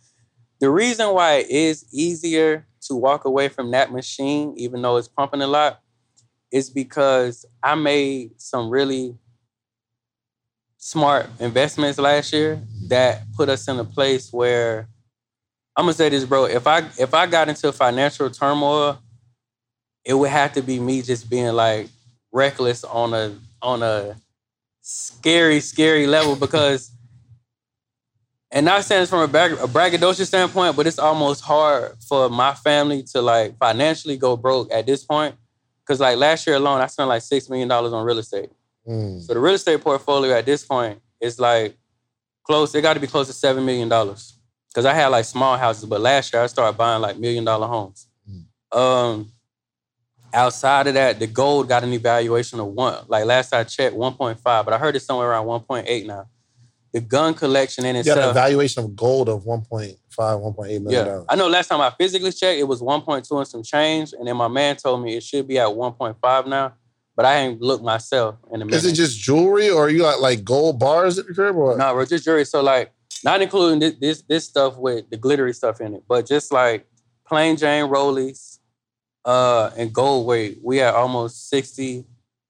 the reason why it is easier to walk away from that machine, even though it's pumping a lot, is because I made some really smart investments last year that put us in a place where I'm gonna say this, bro. If I if I got into financial turmoil, it would have to be me just being like reckless on a on a scary, scary level because and not saying this from a, brag- a braggadocious standpoint, but it's almost hard for my family to like financially go broke at this point. Cause like last year alone, I spent like six million dollars on real estate. Mm. So the real estate portfolio at this point is like close. It got to be close to seven million dollars. Cause I had like small houses, but last year I started buying like million dollar homes. Um, outside of that, the gold got an evaluation of one. Like last I checked, one point five, but I heard it's somewhere around one point eight now. The gun collection in You got an evaluation of gold of 1.5, 1.8 million Yeah, dollars. I know. Last time I physically checked, it was 1.2 and some change, and then my man told me it should be at 1.5 now. But I ain't looked myself in a minute. Is it just jewelry or you got like gold bars at the crib or what? No, bro, just jewelry. So like, not including this, this this stuff with the glittery stuff in it, but just like plain Jane Rollies, uh, and gold weight. We at almost sixty,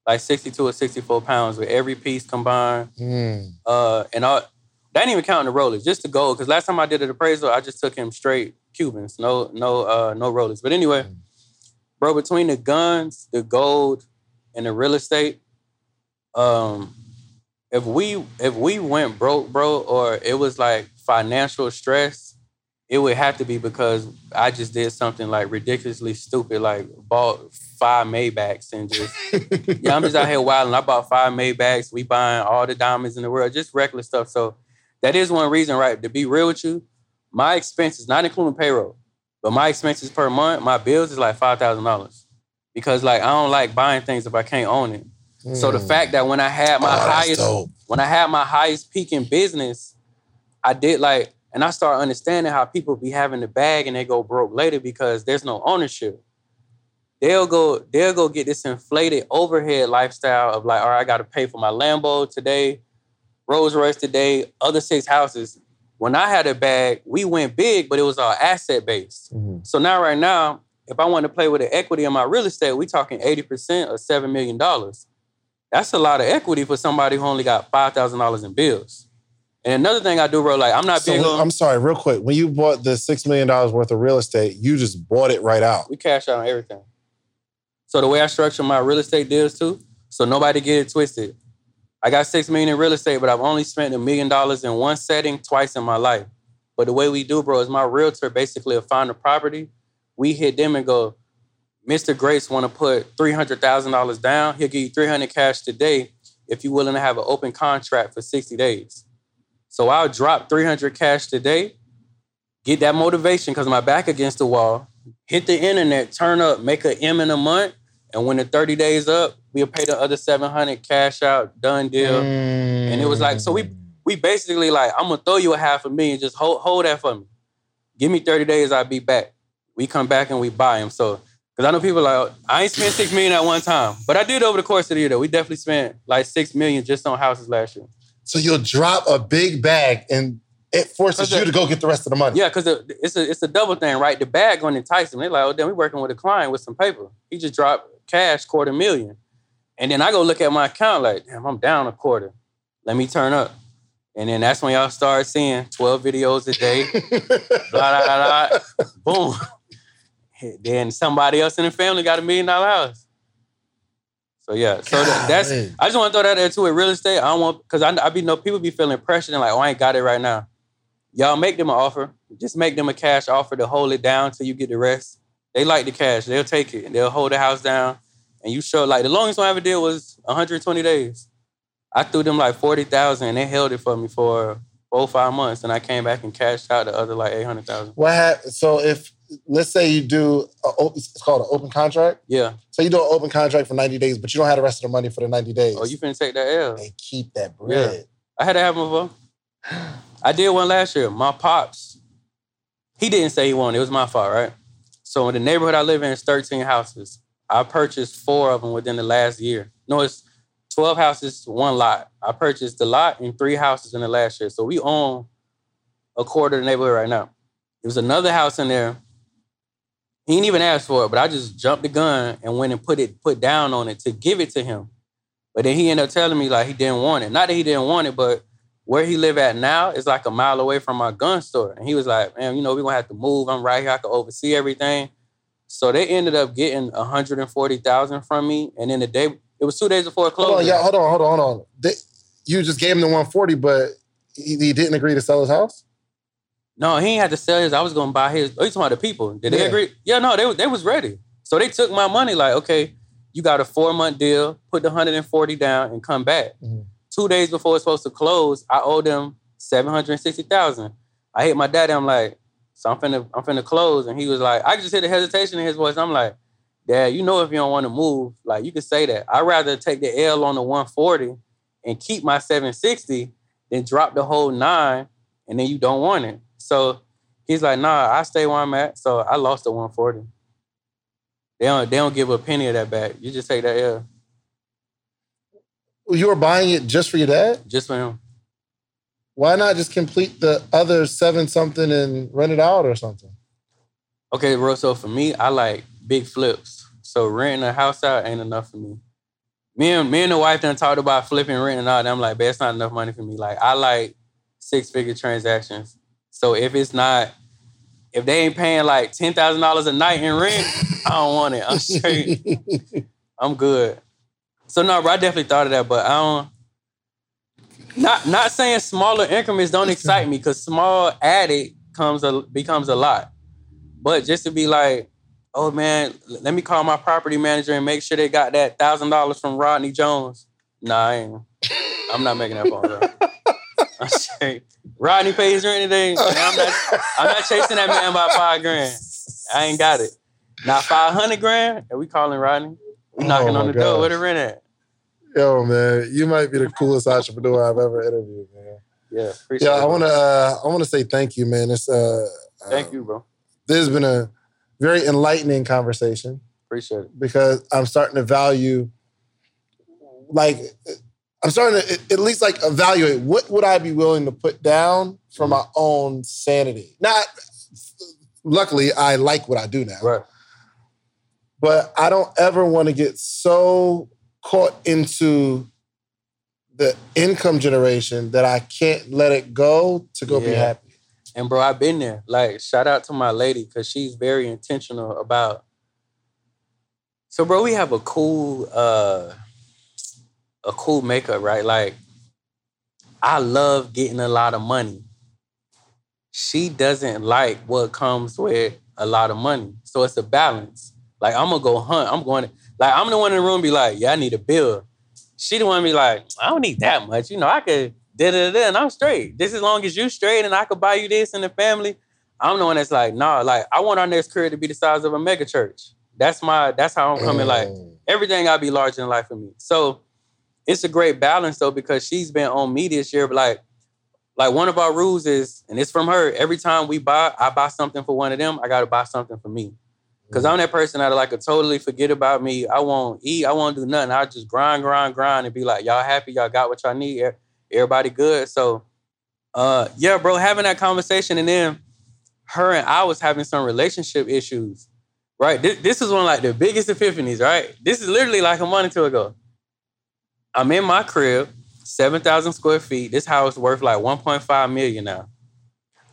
like sixty-two or sixty-four pounds with every piece combined. Mm. Uh, and all that ain't even counting the Rollies, just the gold. Because last time I did an appraisal, I just took him straight Cubans, no no uh no Rollies. But anyway, bro, between the guns, the gold, and the real estate, um, if we if we went broke, bro, or it was like financial stress, it would have to be because I just did something like ridiculously stupid, like bought five Maybachs and just yeah, I'm just out here wilding. I bought five Maybachs. We buying all the diamonds in the world, just reckless stuff. So that is one reason, right? To be real with you, my expenses, not including payroll, but my expenses per month, my bills is like five thousand dollars. Because like I don't like buying things if I can't own it. So the Mm. fact that when I had my Oh, highest when I had my highest peak in business, I did like, and I started understanding how people be having the bag and they go broke later because there's no ownership. They'll go, they'll go get this inflated overhead lifestyle of like, all right, I got to pay for my Lambo today, Rolls Royce today, other six houses. When I had a bag, we went big, but it was all asset based. Mhm. So now, right now, if I want to play with the equity in my real estate, we talking 80% or $7 million. That's a lot of equity for somebody who only got $5,000 in bills. And another thing I do, bro, like I'm not So big on, I'm sorry, real quick. When you bought the six million dollars worth of real estate, you just bought it right out. we cash out on everything. So the way I structure my real estate deals too, so nobody get it twisted. I got six million in real estate, but I've only spent a million dollars in one setting twice in my life. But the way we do, bro, is my realtor basically will find a property. We hit them and go, Mr. Grace want to put three hundred thousand dollars down. He'll give you three hundred cash today if you're willing to have an open contract for sixty days. So I'll drop three hundred cash today, get that motivation because my back against the wall, hit the internet, turn up, make an M in a month, and when the thirty days up, we'll pay the other seven hundred cash out, done deal. And it was like, so we mm. we basically like, I'm gonna throw you a half a million, just hold hold that for me. Give me 30 days, I'll be back. We come back and we buy them. So because I know people like, I ain't spent six million at one time. But I did over the course of the year though. We definitely spent like six million just on houses last year. So you'll drop a big bag and it forces you to go get the rest of the money. Yeah, because it's a it's a double thing, right? The bag gonna entice them. They're like, oh, then we working with a client with some paper. He just dropped cash quarter million. And then I go look at my account like, damn, I'm down a quarter. Let me turn up. And then that's when y'all start seeing 12 videos a day. blah, blah, blah, blah. Boom. Then somebody else in the family got a million dollar house. So yeah, so that, that's. I just want to throw that there too with real estate. I don't want because I, I be know people be feeling pressured and like, oh, I ain't got it right now. Y'all make them an offer. Just make them a cash offer to hold it down till you get the rest. They like the cash. They'll take it. They'll hold the house down. And you show like the longest one I ever did was 120 days. I threw them like 40,000 and they held it for me for four, five months. And I came back and cashed out the other like 800,000. What hap- So if let's say you do a, it's called an open contract. Yeah. So you do an open contract for 90 days, but you don't have the rest of the money for the 90 days. Oh, you finna take that L. and keep that bread. Yeah. I had to have one before. I did one last year. My pops, he didn't say he won. It was my fault, right? So in the neighborhood I live in is 13 houses. I purchased four of them within the last year. No, it's 12 houses, one lot. I purchased the lot and three houses in the last year. So we own a quarter of the neighborhood right now. There was another house in there. He didn't even ask for it, but I just jumped the gun and went and put it put down on it to give it to him. But then he ended up telling me like he didn't want it. Not that he didn't want it, but where he live at now is like a mile away from my gun store. And he was like, man, you know, we're gonna have to move. I'm right here. I can oversee everything. So they ended up getting 140,000 from me. And then the day, it was two days before Hold on, yeah, hold on, hold on, hold on. They, you just gave him the 140, but he, he didn't agree to sell his house? No, he ain't had to sell his. I was gonna buy his. Oh, you talking about the people? Did they Yeah. agree? Yeah, no, they they was ready. So they took my money. Like, okay, you got a four month deal. Put the hundred and forty down and come back. Mhm. Two days before it's supposed to close, I owe them seven hundred sixty thousand. I hit my daddy. I'm like, so I'm finna I'm finna close, and he was like, I just hear the hesitation in his voice. I'm like, Dad, you know if you don't want to move, like you could say that. I'd rather take the L on the one forty and keep my seven sixty than drop the whole nine, and then you don't want it. So he's like, nah, I stay where I'm at. So I lost the 140. They don't they don't give a penny of that back. You just take that L You were buying it just for your dad? just for him. Why not just complete the other seven something and rent it out or something? Okay, bro. So for me, I like big flips. So renting a house out ain't enough for me. Me and me and the wife done talked about flipping, renting out. And I'm like, but it's not enough money for me. Like I like six figure transactions. So if it's not, if they ain't paying like ten thousand dollars a night in rent, I don't want it. I'm straight. I'm good. So no, I definitely thought of that, but I don't. Not not saying smaller increments don't excite me because small added comes a becomes a lot. But just to be like, oh man, let me call my property manager and make sure they got that thousand dollars from Rodney Jones. Nah, I ain't. I'm not making that phone call. Rodney pays rent today. and I'm not. I'm not chasing that man by five grand. I ain't got it. Now five hundred grand, and we calling Rodney. We Oh knocking on my the door. gosh. Where the rent at? Yo, man, you might be the coolest entrepreneur I've ever interviewed, man. Yeah, appreciate Yeah, I want to. Uh, I want to say thank you, man. It's uh, Thank uh, you, bro. This has been a very enlightening conversation Appreciate it. because I'm starting to value, like, I'm starting to at least like evaluate what would I be willing to put down for my own sanity. Not, luckily, I like what I do now, Right. but I don't ever want to get so caught into the income generation that I can't let it go to go be happy. And bro, I've been there. Like, shout out to my lady because she's very intentional about. So, bro, we have a cool. uh a cool makeup, right? Like, I love getting a lot of money. She doesn't like what comes with a lot of money. So it's a balance. Like, I'm gonna go hunt. I'm going to, like, I'm the one in the room be like, yeah, I need a bill. She the one be like, I don't need that much. You know, I could da da da, and I'm straight. Just as long as you straight and I could buy you this and the family. I'm the one that's like, nah, like I want our next career to be the size of a mega church. That's my, that's how I'm coming. Like mm. everything gotta be larger in life for me. So it's a great balance though, because she's been on me this year, but like, like one of our rules is, and it's from her, every time we buy, I buy something for one of them, I gotta buy something for me. Cause I'm that person that like to totally forget about me. I won't eat, I won't do nothing. I just grind, grind, grind and be like, y'all happy, y'all got what y'all need, everybody good. So uh yeah, bro, having that conversation and then her and I was having some relationship issues. Right? This, this is one of like the biggest epiphanies, right? This is literally like a month or two ago. I'm in my crib, 7,000 square feet. This house worth like 1.5 million now.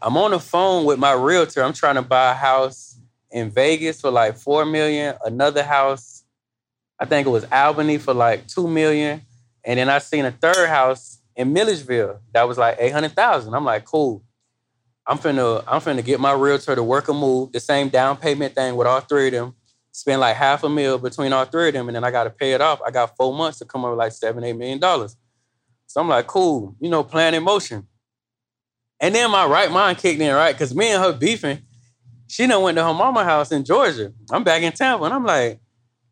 I'm on the phone with my realtor. I'm trying to buy a house in Vegas for like 4 million, another house, I think it was Albany for like 2 million. And then I seen a third house in Milledgeville that was like 800,000. I'm like, cool. I'm finna, I'm finna get my realtor to work a move, the same down payment thing with all three of them. Spend like half a mil between all three of them, and then I gotta pay it off. I got four months to come up with like seven, eight million dollars. So I'm like, cool, you know, plan in motion. And then my right mind kicked in, right? Because me and her beefing, she done went to her mama house in Georgia. I'm back in Tampa, and I'm like,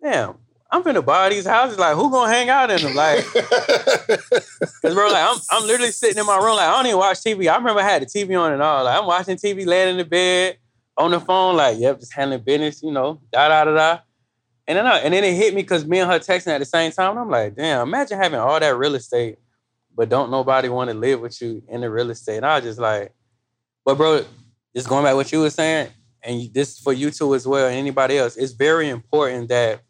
damn, I'm finna buy these houses. Like, who gonna hang out in them? Like, cause bro, like I'm, I'm literally sitting in my room. Like, I don't even watch TV. I remember I had the TV on and all. Like, I'm watching TV, laying in the bed, on the phone. Like, yep, just handling business. You know, da da da da. And then, I, and then it hit me because me and her texting at the same time. And I'm like, damn, imagine having all that real estate, but don't nobody want to live with you in the real estate. And I was just like, but bro, just going back what you were saying, and this for you too as well, and anybody else. It's very important that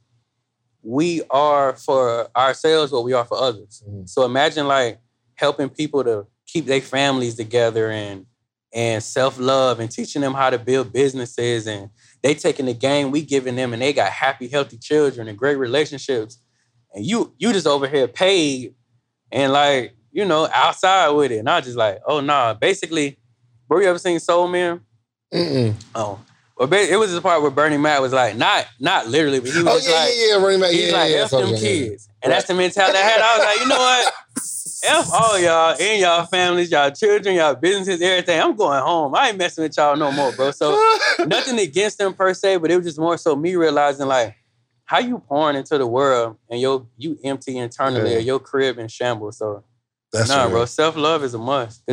we are for ourselves what we are for others. Mm-hmm. So imagine like helping people to keep their families together and and self-love and teaching them how to build businesses and they taking the game we giving them and they got happy, healthy children and great relationships. And you you just over here paid and like, you know, outside with it. And I was just like, oh nah. Basically, bro, you ever seen Soul Man? Mm-mm. Oh, well, it was the part where Bernie Mac was like, not not literally, but he oh, was oh, yeah, like, yeah, yeah, Bernie Mac, he's yeah, like, yeah, F them kids. And that's the mentality I had. I was like, you know what? F all y'all and y'all families, y'all children, y'all businesses, everything. I'm going home. I ain't messing with y'all no more, bro. So nothing against them per se, but it was just more so me realizing like how you pouring into the world and yo you empty internally Yeah. or your crib in shambles. So That's nah, real. bro, self love is a must.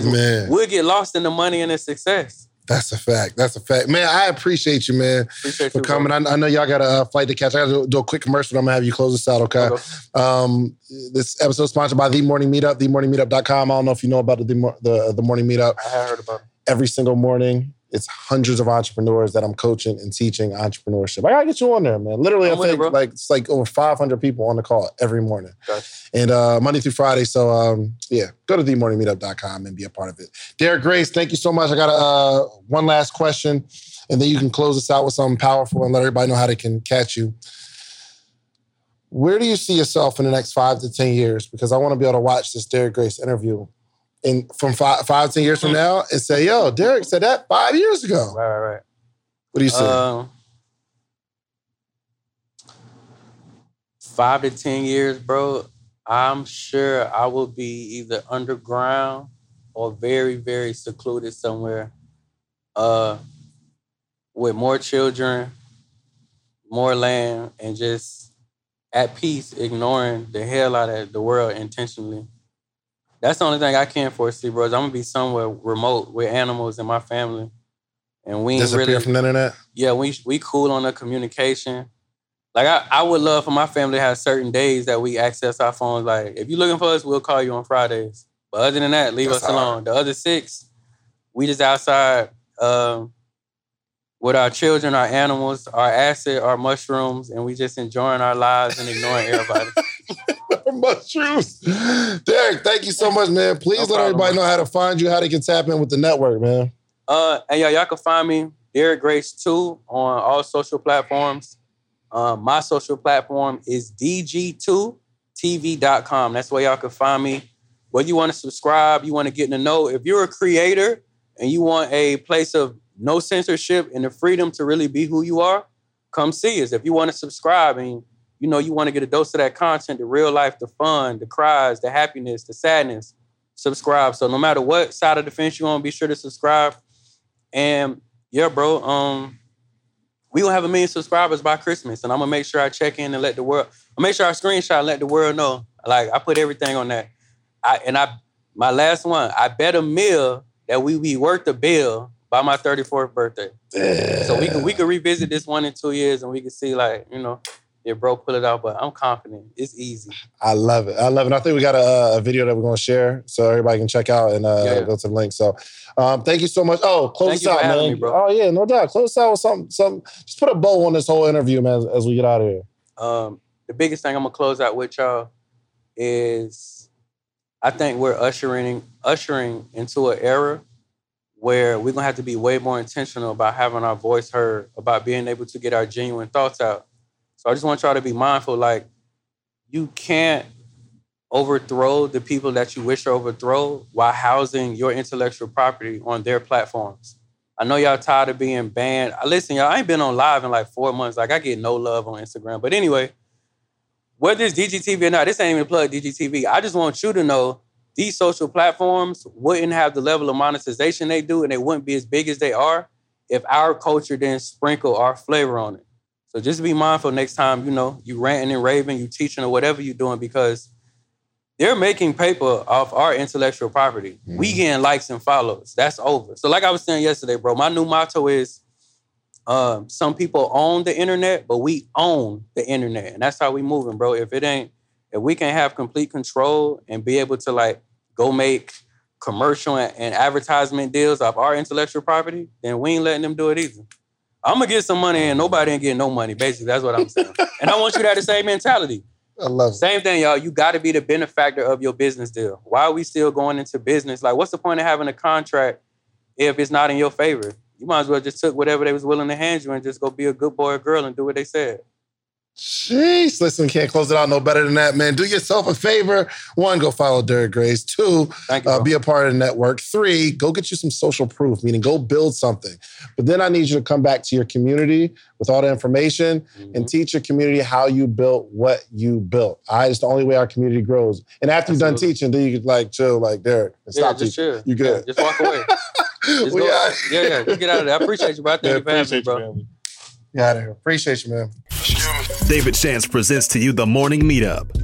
We'll get lost in the money and the success. That's a fact. That's a fact. Man, I appreciate you, man, Appreciate for you, coming. I, I know y'all got a uh, flight to catch. I got to do a quick commercial. I'm going to have you close this out, okay? Okay. Um, this episode is sponsored by The Morning Meetup, themorningmeetup.com. I don't know if you know about the, the, the, the Morning Meetup. I heard about it. Every single morning, it's hundreds of entrepreneurs that I'm coaching and teaching entrepreneurship. I got to get you on there, man. Literally, I'm I it, think like it's like over 500 people on the call every morning. Gotcha. And uh, Monday through Friday. So, um, yeah, go to themorningmeetup.com and be a part of it. Derrick Grace, thank you so much. I got uh, one last question, and then you can close us out with something powerful and let everybody know how they can catch you. Where do you see yourself in the next five to 10 years? Because I want to be able to watch this Derrick Grace interview in, from five, five, 10 years from now and say, yo, Derrick said that five years ago. Right, right, right. What do you say? Um, five to ten years, bro. I'm sure I will be either underground or very, very secluded somewhere. Uh, with more children, more land, and just at peace, ignoring the hell out of the world intentionally. That's the only thing I can foresee, bro. is I'm gonna be somewhere remote with animals and my family, and we ain't Disappear really from the internet? yeah, we we cool on the communication. Like I, I would love for my family to have certain days that we access our phones. Like if you're looking for us, we'll call you on Fridays. But other than that, leave That's us alone. The other six, we just outside um, with our children, our animals, our asset, our mushrooms, and we just enjoying our lives and ignoring everybody. mushrooms. Derrick, thank you so much, man. Please No let problem, everybody man. know how to find you, how they can tap in with the network, man. Uh, and y'all, y'all can find me Derrick Grace two on all social platforms. Um, my social platform is DG2 TV.com. That's where y'all can find me. Whether you want to subscribe, you want to get in the know. If you're a creator and you want a place of no censorship and the freedom to really be who you are, come see us. If you want to subscribe and you know you want to get a dose of that content, the real life, the fun, the cries, the happiness, the sadness, subscribe. So no matter what side of the fence you're on, be sure to subscribe. And yeah, bro, um, we gonna have a million subscribers by Christmas, and I'm gonna make sure I check in and let the world. I'll make sure I screenshot and let the world know. Like I put everything on that. I and I my last one. I bet a meal that we be worth the bill by my 34th birthday. Yeah. So we can we can revisit this one in two years, and we can see like you know yeah, bro, pull it out. But I'm confident. It's easy. I love it. I love it. I think we got a, a video that we're going to share so everybody can check out and uh, yeah. go to the link. So um, thank you so much. Oh, close thank us out, man. Me, oh, yeah, no doubt. Close us out with something, something. Just put a bow on this whole interview, man, as, as we get out of here. Um, the biggest thing I'm going to close out with y'all is I think we're ushering ushering into an era where we're gonna have to be way more intentional about having our voice heard, about being able to get our genuine thoughts out. So I just want y'all to be mindful. Like, you can't overthrow the people that you wish to overthrow while housing your intellectual property on their platforms. I know y'all tired of being banned. Listen, y'all, I ain't been on live in like four months. Like, I get no love on Instagram. But anyway, whether it's DGTV or not, this ain't even plug DGTV. I just want you to know these social platforms wouldn't have the level of monetization they do, and they wouldn't be as big as they are if our culture didn't sprinkle our flavor on it. So just be mindful next time, you know, you ranting and raving, you teaching or whatever you're doing because they're making paper off our intellectual property. Mm-hmm. We getting likes and follows. That's over. So like I was saying yesterday, bro, my new motto is um, some people own the internet, but we own the internet. And that's how we moving, bro. If it ain't, if we can have complete control and be able to like go make commercial and, and advertisement deals off our intellectual property, then we ain't letting them do it either. I'm gonna get some money and nobody ain't getting no money. Basically, that's what I'm saying. and I want you to have the same mentality. I love it. Same thing, y'all. You got to be the benefactor of your business deal. Why are we still going into business? Like, what's the point of having a contract if it's not in your favor? You might as well just took whatever they was willing to hand you and just go be a good boy or girl and do what they said. Jeez, listen, can't close it out no better than that, man. Do yourself a favor. One, go follow Derrick Grace. Two, you, uh, be a part of the network. Three, go get you some social proof, meaning go build something. But then I need you to come back to your community with all the information mm-hmm. and teach your community how you built what you built. Right, it's the only way our community grows. And after Absolutely. you're done teaching, then you could like chill, like Derrick, and stop yeah, teaching. Chill. You good? Yeah, just walk away. just go, yeah, yeah, just get out of there. I appreciate you, bro. Thank yeah, you for having me, bro. You, yeah, appreciate you, man. David Shands presents to you the morning meetup.